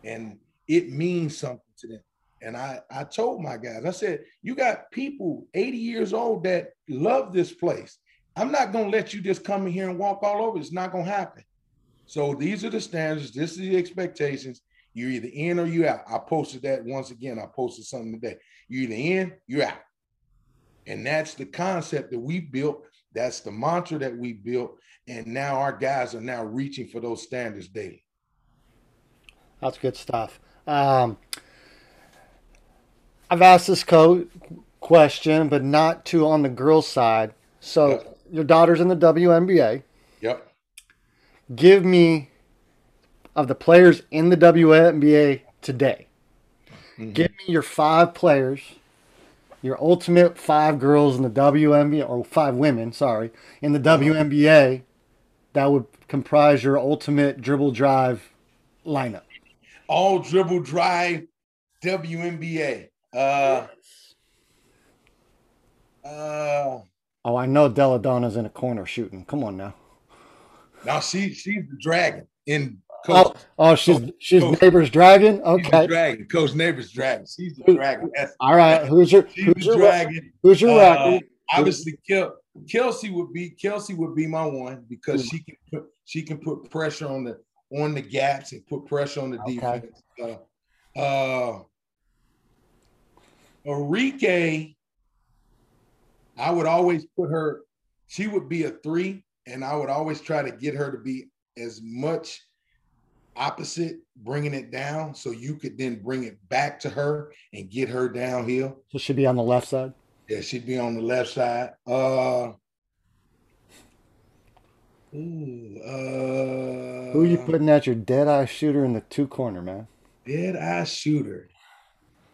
And it means something to them. And I, I told my guys, I said, you got people 80 years old that love this place. I'm not going to let you just come in here and walk all over. It's not going to happen. So these are the standards. This is the expectations. You're either in or you out. I posted that once again. I posted something today. You're either in, you're out. And that's the concept that we built. That's the mantra that we built. And now our guys are now reaching for those standards daily. That's good stuff. Um, I've asked this co- question, but not too on the girls' side. So yep. your daughter's in the WNBA. Yep. Give me of the players in the WNBA today. Mm-hmm. Give me your five players, your ultimate five girls in the WNBA or five women, sorry, in the WNBA that would comprise your ultimate dribble drive lineup. All dribble drive WNBA. Uh, uh, oh, I know Delle Donne's in a corner shooting. Come on now. Now she she's the dragon in Coach. Oh, oh she's she's Coach, neighbor's dragon. Okay, dragon. Coach neighbor's dragon. She's the dragon. That's, All right. Who's your she's who's your dragon? Who's your uh, Obviously, Kel, Kelsey would be Kelsey would be my one because mm. she can put she can put pressure on the on the gaps and put pressure on the okay. defense. Uh, uh, Arike, I would always put her. She would be a three, and I would always try to get her to be as much opposite, bringing it down, so you could then bring it back to her and get her downhill. So she'd be on the left side. Yeah, she'd be on the left side. Uh, ooh, uh, Who are you putting at your dead eye shooter in the two corner, man? Dead eye shooter.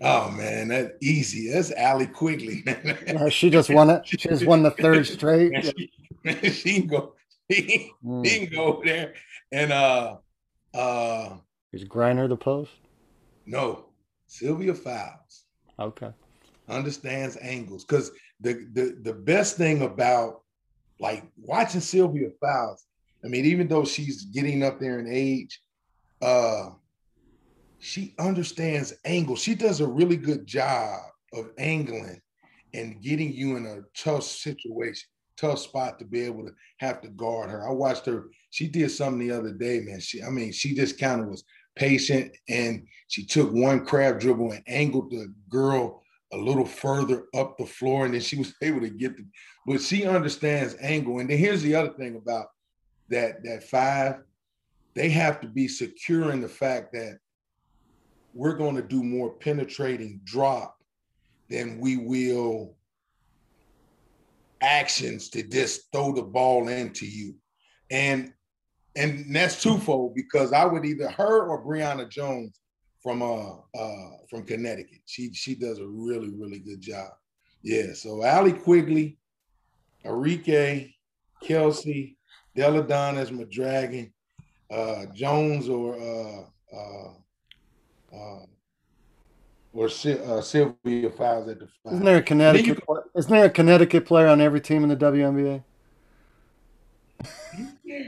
Oh man, that's easy. That's Allie Quigley. uh, she just won it. She just won the third straight. she, she can go. He, mm. he can go there and uh uh, is Griner the post? No, Sylvia Fowles. Okay. Understands angles because the, the the best thing about like watching Sylvia Fowles, I mean, even though she's getting up there in age, uh, she understands angle. She does a really good job of angling and getting you in a tough situation tough spot to be able to have to guard her. I watched her. She did something the other day, man. She, I mean, she just kind of was patient and she took one crab dribble and angled the girl a little further up the floor, and then she was able to get the. But she understands angle. And then here's the other thing about that that five, they have to be secure in the fact that we're going to do more penetrating drop than we will actions to just throw the ball into you. And and that's twofold because I would either her or Brionna Jones from uh uh from Connecticut. She she does a really, really good job. Yeah. So Allie Quigley, Arike, Kelsey, Delle Donne's my dragon, uh Jones or uh uh uh or uh, Sylvia Fowles at the five. Isn't there a Connecticut? You, isn't there a Connecticut player on every team in the WNBA? Yeah.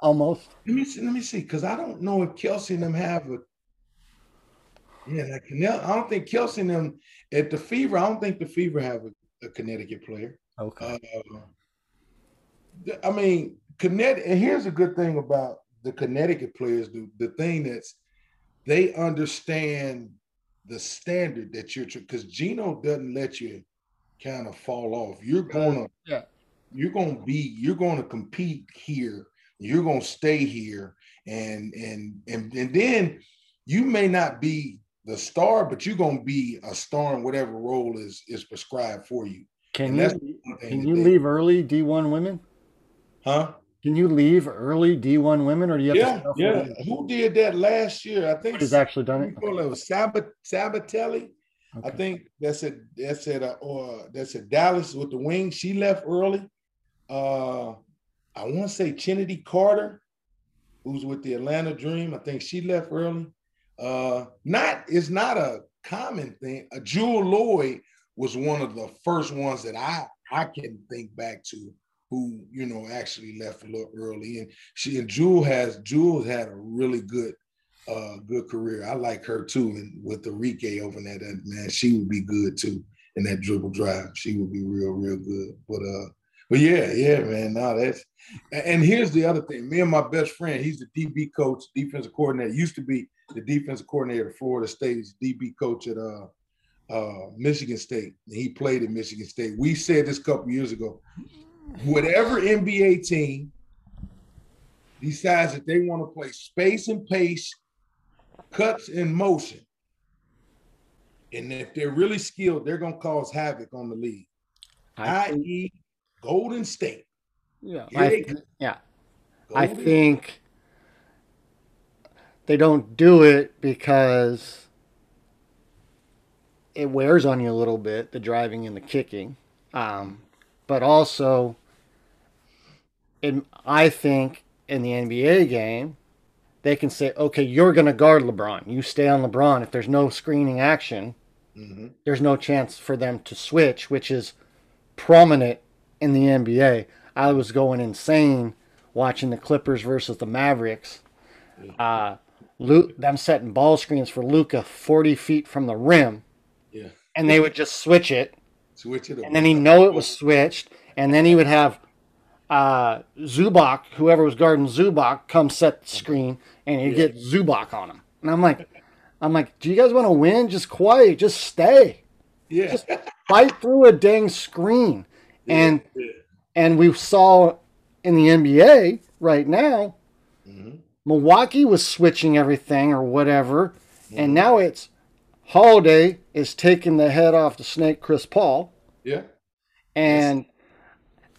Almost. Let me see. Let me see, because I don't know if Kelsey and them have a. Yeah, like, I don't think Kelsey and them at the Fever. I don't think the Fever have a, a Connecticut player. Okay. Uh, I mean, Connecticut. And here's a good thing about the Connecticut players. The, the thing that's they understand the standard that you're because Gino doesn't let you kind of fall off. You're gonna yeah. you're gonna be you're gonna compete here. You're gonna stay here, and and and and then you may not be the star, but you're gonna be a star in whatever role is is prescribed for you. Can you can you leave early D one women? Huh? Can you leave early D1 women, or do you have yeah, to? Yeah, Who did that last year? I think he's actually done it. It Sabat Sabatelli. Okay. I think that's it. That's it. Uh, or that's at Dallas with the wings. She left early. Uh, I want to say Chennedy Carter, who's with the Atlanta Dream. I think she left early. Uh, not it's not a common thing. A Jewell Loyd was one of the first ones that I I can think back to who you know actually left a little early, and she and Jewell has Jewell had a really good uh, good career. I like her too, and with Arike over there, that man, she would be good too in that dribble drive. She would be real, real good. But uh, but yeah, yeah, man. Now that's and here's the other thing. Me and my best friend, he's the DB coach, defensive coordinator. Used to be the defensive coordinator at Florida State's DB coach at uh uh Michigan State. He played at Michigan State. We said this a couple years ago. Whatever NBA team decides that they want to play space and pace, cuts and motion, and if they're really skilled, they're gonna cause havoc on the league. I.e., Golden State. Yeah, I, yeah. Golden I think they don't do it because it wears on you a little bit, the driving and the kicking. Um, but also, in, I think in the NBA game, they can say, okay, you're going to guard LeBron. You stay on LeBron. If there's no screening action, mm-hmm. there's no chance for them to switch, which is prominent in the NBA. I was going insane watching the Clippers versus the Mavericks. Uh, Luke, them setting ball screens for Luka 40 feet from the rim. Yeah. And they would just switch it. Switch it. And then he know it was switched. And then he would have uh, Zubac, whoever was guarding Zubac, come set the screen and he'd yeah. get Zubac on him. And I'm like, I'm like, do you guys want to win? Just quiet, just stay. Yeah. Just fight through a dang screen. And yeah. and we saw in the NBA right now, mm-hmm. Milwaukee was switching everything or whatever, mm-hmm. and now it's Holiday is taking the head off the snake, Chris Paul. Yeah. And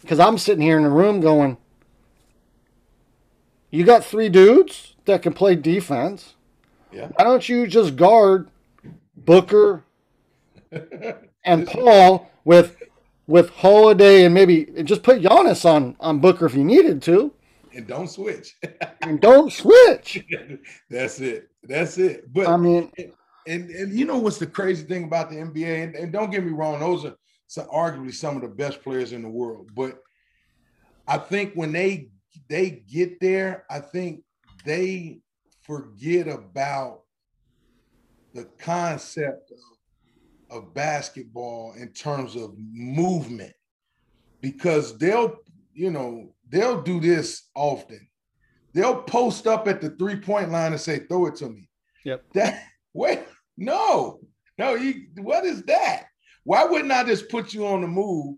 because I'm sitting here in the room going, you got three dudes that can play defense. Yeah. Why don't you just guard Booker and Paul with with Holiday and maybe just put Giannis on on Booker if you needed to. And don't switch. and don't switch. That's it. That's it. But I mean, and and you know what's the crazy thing about the NBA? And, and don't get me wrong, those are some, arguably some of the best players in the world. But I think when they they get there, I think they forget about the concept of of basketball in terms of movement because they'll, you know, they'll do this often. They'll post up at the three point line and say, throw it to me. Yep. That wait, no, no, you what is that? Why wouldn't I just put you on the move?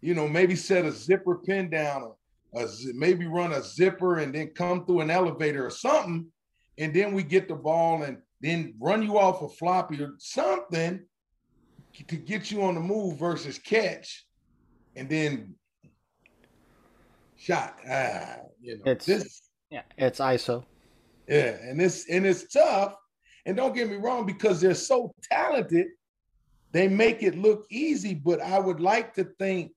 You know, maybe set a zipper pin down, a, a maybe run a zipper and then come through an elevator or something, and then we get the ball and then run you off a floppy or something to get you on the move versus catch and then shot. Ah, you know, it's this, yeah, it's ISO. Yeah, and it's and it's tough. And don't get me wrong, because they're so talented, they make it look easy. But I would like to think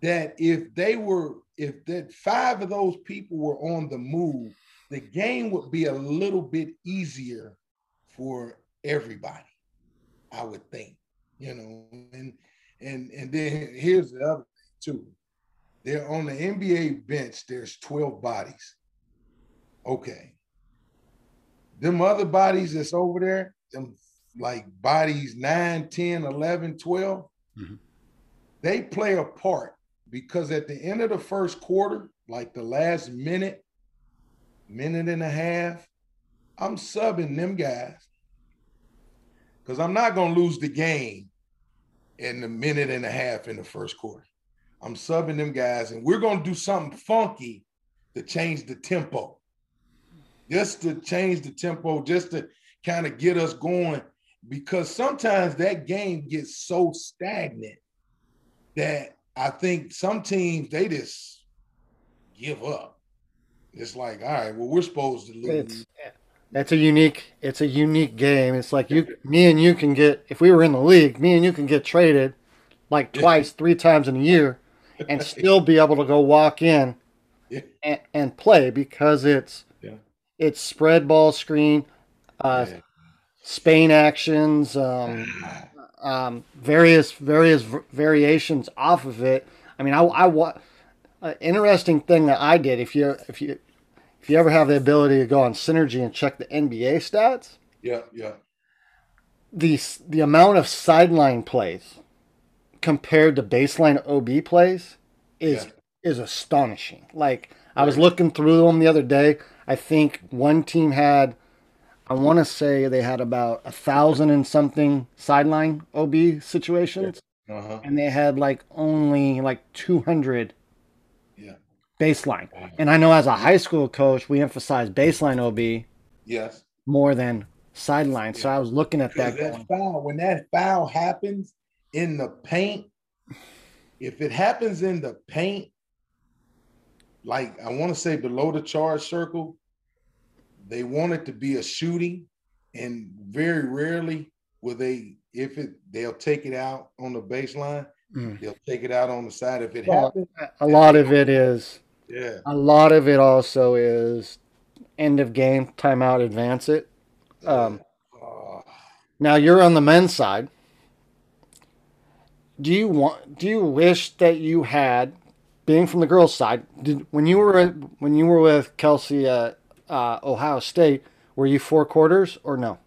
that if they were, if that five of those people were on the move, the game would be a little bit easier for everybody. I would think you know, and and and then here's the other thing too. They're on the NBA bench, there's 12 bodies. Okay. Them other bodies that's over there, them like bodies 9, 10, 11, 12, mm-hmm. they play a part because at the end of the first quarter, like the last minute, minute and a half, I'm subbing them guys because I'm not going to lose the game in the minute and a half in the first quarter. I'm subbing them guys, and we're going to do something funky to change the tempo. Just to change the tempo, just to kind of get us going, because sometimes that game gets so stagnant that I think some teams they just give up. It's like, all right, well, we're supposed to lose. It's, that's a unique. It's a unique game. It's like you, me, and you can get. If we were in the league, me and you can get traded, like twice, three times in a year, and still be able to go walk in, and, and play because it's yeah. it's spread ball screen, uh, yeah. Spain actions, um, um, various various variations off of it. I mean, I I uh, interesting thing that I did. If you if you if you ever have the ability to go on Synergy and check the NBA stats, Yeah, yeah. the the amount of sideline plays compared to baseline OB plays is Yeah. is astonishing. Like I was looking through them the other day. I think one team had, I want to say they had about a thousand and something sideline OB situations, Uh-huh. and they had like only like two hundred Yeah. baseline. And I know as a high school coach, we emphasize baseline OB Yes. more than sideline. So I was looking at that. That foul, when that foul happens in the paint, if it happens in the paint, like I want to say below the charge circle, they want it to be a shooting, and very rarely will they. If it, they'll take it out on the baseline. Mm. They'll take it out on the side. If it Well, happens, a lot of it is yeah, A lot of it also is end of game, timeout, advance it. Um, Uh, now you're on the men's side. Do you want? Do you wish that you had, being from the girls' side, did when you were when you were with Kelsey at uh, Ohio State, were you four quarters or no?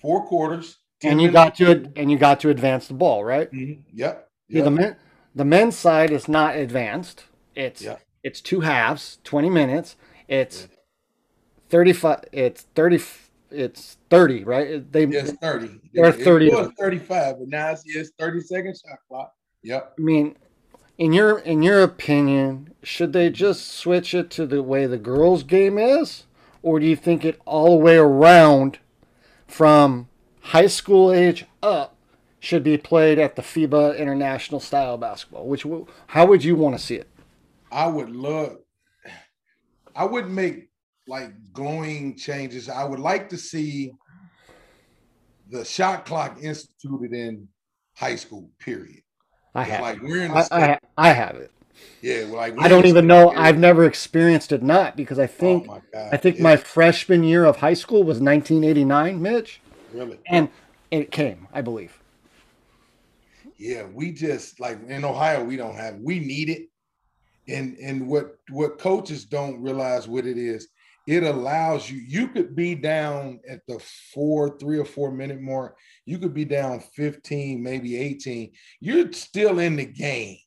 four quarters. And you got to and you got to advance the ball, right? Mhm. Yep. Yeah, the men, the men's side is not advanced. It's Yeah. it's two halves, twenty minutes. It's thirty five. It's thirty. It's thirty, right? They. Yes, 30. Or It- it 30. was 35, but now it's, it's 30 second shot clock. Yep. I mean, in your in your opinion, should they just switch it to the way the girls' game is, or do you think it all the way around, from high school age up, should be played at the FIBA international style basketball? Which how would you want to see it? I would love, I wouldn't make like going changes. I would like to see the shot clock instituted in high school, period. I have. like we're in the I, I, I have it. yeah, we're like I don't even know. I've never experienced it not because I think oh my God. I think It's my freshman year of high school was 1989, Mitch, really and it came, I believe. yeah we just like in ohio we don't have we need it and and what what coaches don't realize what it is it allows you you could be down at the four three or four minute mark. You could be down 15 maybe 18 you're still in the game.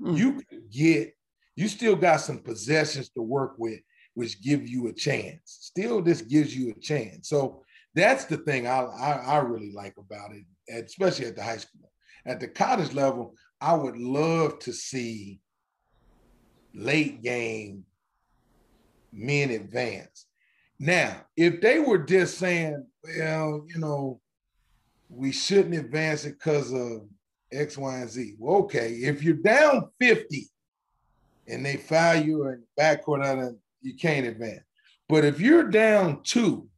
Mm. you could get you still got some possessions to work with which give you a chance. Still this gives you a chance. So that's the thing i i, I really like about it especially at the high school. At the college level, I would love to see late game men advance. Now, if they were just saying, well, you know, we shouldn't advance it because of X, Y, and Z. Well, okay, if you're down 50 and they foul you in the backcourt, you can't advance. But if you're down two,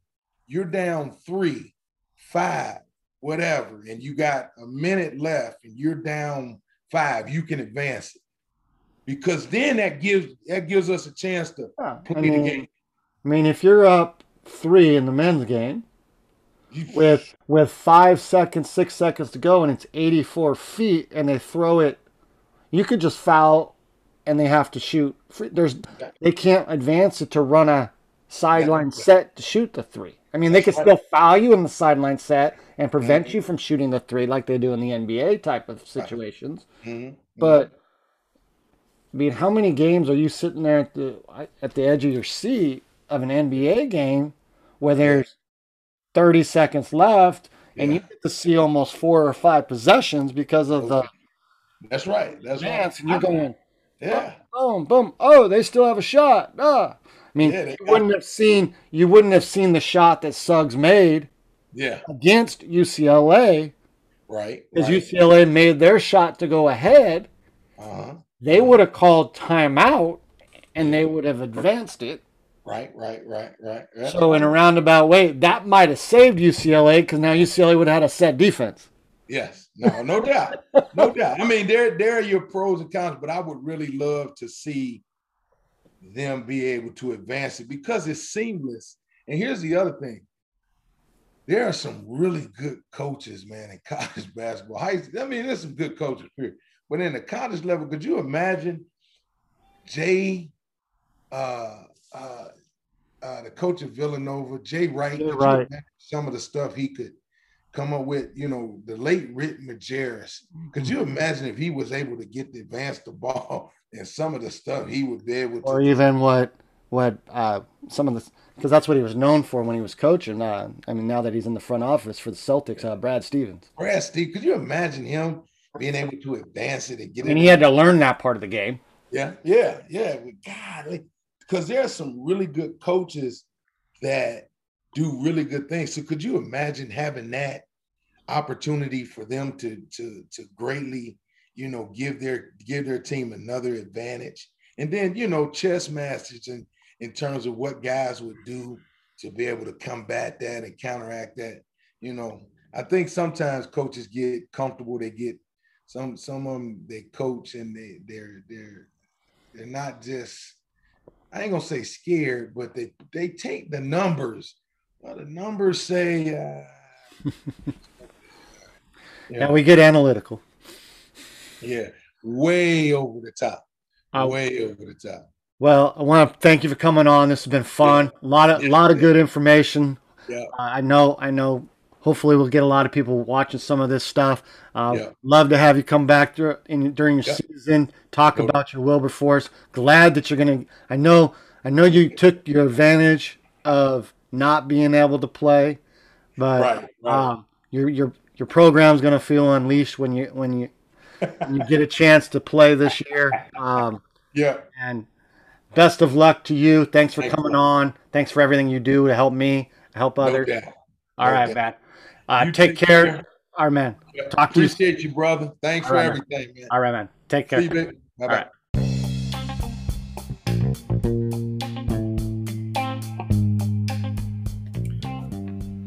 you're down three, five, whatever, and you got a minute left and you're down five, you can advance it. Because then that gives that gives us a chance to I play mean, the game. I mean, if you're up three in the men's game with with five seconds, six seconds to go, and it's 84 feet, and they throw it, you could just foul, and they have to shoot. There's they can't advance it to run a sideline Yeah. set to shoot the three. I mean, they could still foul you in the sideline set and prevent you from shooting the three like they do in the NBA type of situations. Mhm. But I mean, how many games are you sitting there at the at the edge of your seat of an NBA game where there's 30 seconds left and you get to see almost four or five possessions because of the that's right. That's advance, right. and you're going Yeah. boom, boom. Oh, they still have a shot. Ah. I mean, Yeah, you wouldn't have seen you wouldn't have seen the shot that Suggs made Yeah. against UCLA Right. because right. UCLA made their shot to go ahead. uh-huh. They would have called timeout and they would have advanced it. Right, right, right, right. right. So in a roundabout way, that might have saved UCLA because now UCLA would have had a set defense. Yes, no, no doubt, no doubt. I mean, there, there are your pros and cons, but I would really love to see them be able to advance it because it's seamless. And here's the other thing: there are some really good coaches, man, in college basketball. I mean, there's some good coaches here, but in the college level, could you imagine Jay, uh, uh, the coach of Villanova, Jay Wright. Jay Wright. Some of the stuff he could come up with, you know, the late Rick Majerus. Could you imagine if he was able to get the advance the ball and some of the stuff he would be able to or even what what uh, some of the because that's what he was known for when he was coaching. Uh, I mean, now that he's in the front office for the Celtics, uh, Brad Stevens. Brad Stevens, could you imagine him being able to advance it and get I mean, it? And he had to learn that part of the game. Yeah, yeah, yeah. God, because there are some really good coaches that do really good things. So could you imagine having that opportunity for them to to to greatly, you know, give their give their team another advantage? And then, you know, chess masters in, in terms of what guys would do to be able to combat that and counteract that. You know, I think sometimes coaches get comfortable, they get some some of them they coach and they they're they're they're not just I ain't gonna say scared, but they they take the numbers. Well, the numbers say uh, Yeah, we get analytical. yeah, way over the top. Uh, way over the top. Well, I want to thank you for coming on. This has been fun. A lot of a Yeah. lot of good information. Yeah. Uh, I know. I know. Hopefully, we'll get a lot of people watching some of this stuff. Uh, Yeah. Love to have you come back dur- in, during your Yeah. season, talk No. about your Wilberforce. Glad that you're gonna. I know. I know you took your advantage of not being able to play, but Right, right. um, your your your program's gonna feel unleashed when you when you when you get a chance to play this year. Um, Yeah. and best of luck to you. Thanks for Thank coming you. on. Thanks for everything you do to help me, help others. doubt. All no right, doubt. man. Uh, take take care. care. Right, man. Talk to you. Appreciate you, brother. Thanks All for right, everything, man. All right, man. Take care. See you, baby. Bye bye. right.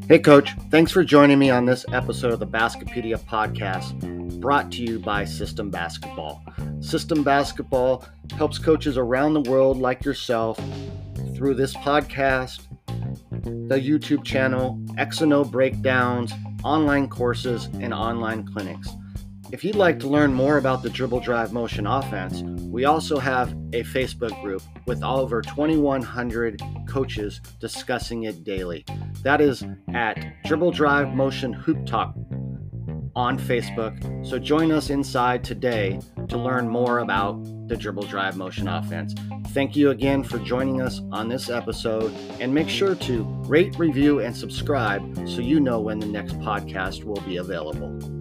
Hey, Coach. Thanks for joining me on this episode of the Baskipedia podcast, brought to you by System Basketball. System Basketball helps coaches around the world like yourself through this podcast, the YouTube channel, X and O breakdowns, online courses, and online clinics. If you'd like to learn more about the dribble drive motion offense, we also have a Facebook group with over 2,100 coaches discussing it daily. That is at Dribble Drive Motion Hoop Talk on Facebook. So join us inside today to learn more about the dribble drive motion offense. Thank you again for joining us on this episode and make sure to rate, review, and subscribe so you know when the next podcast will be available.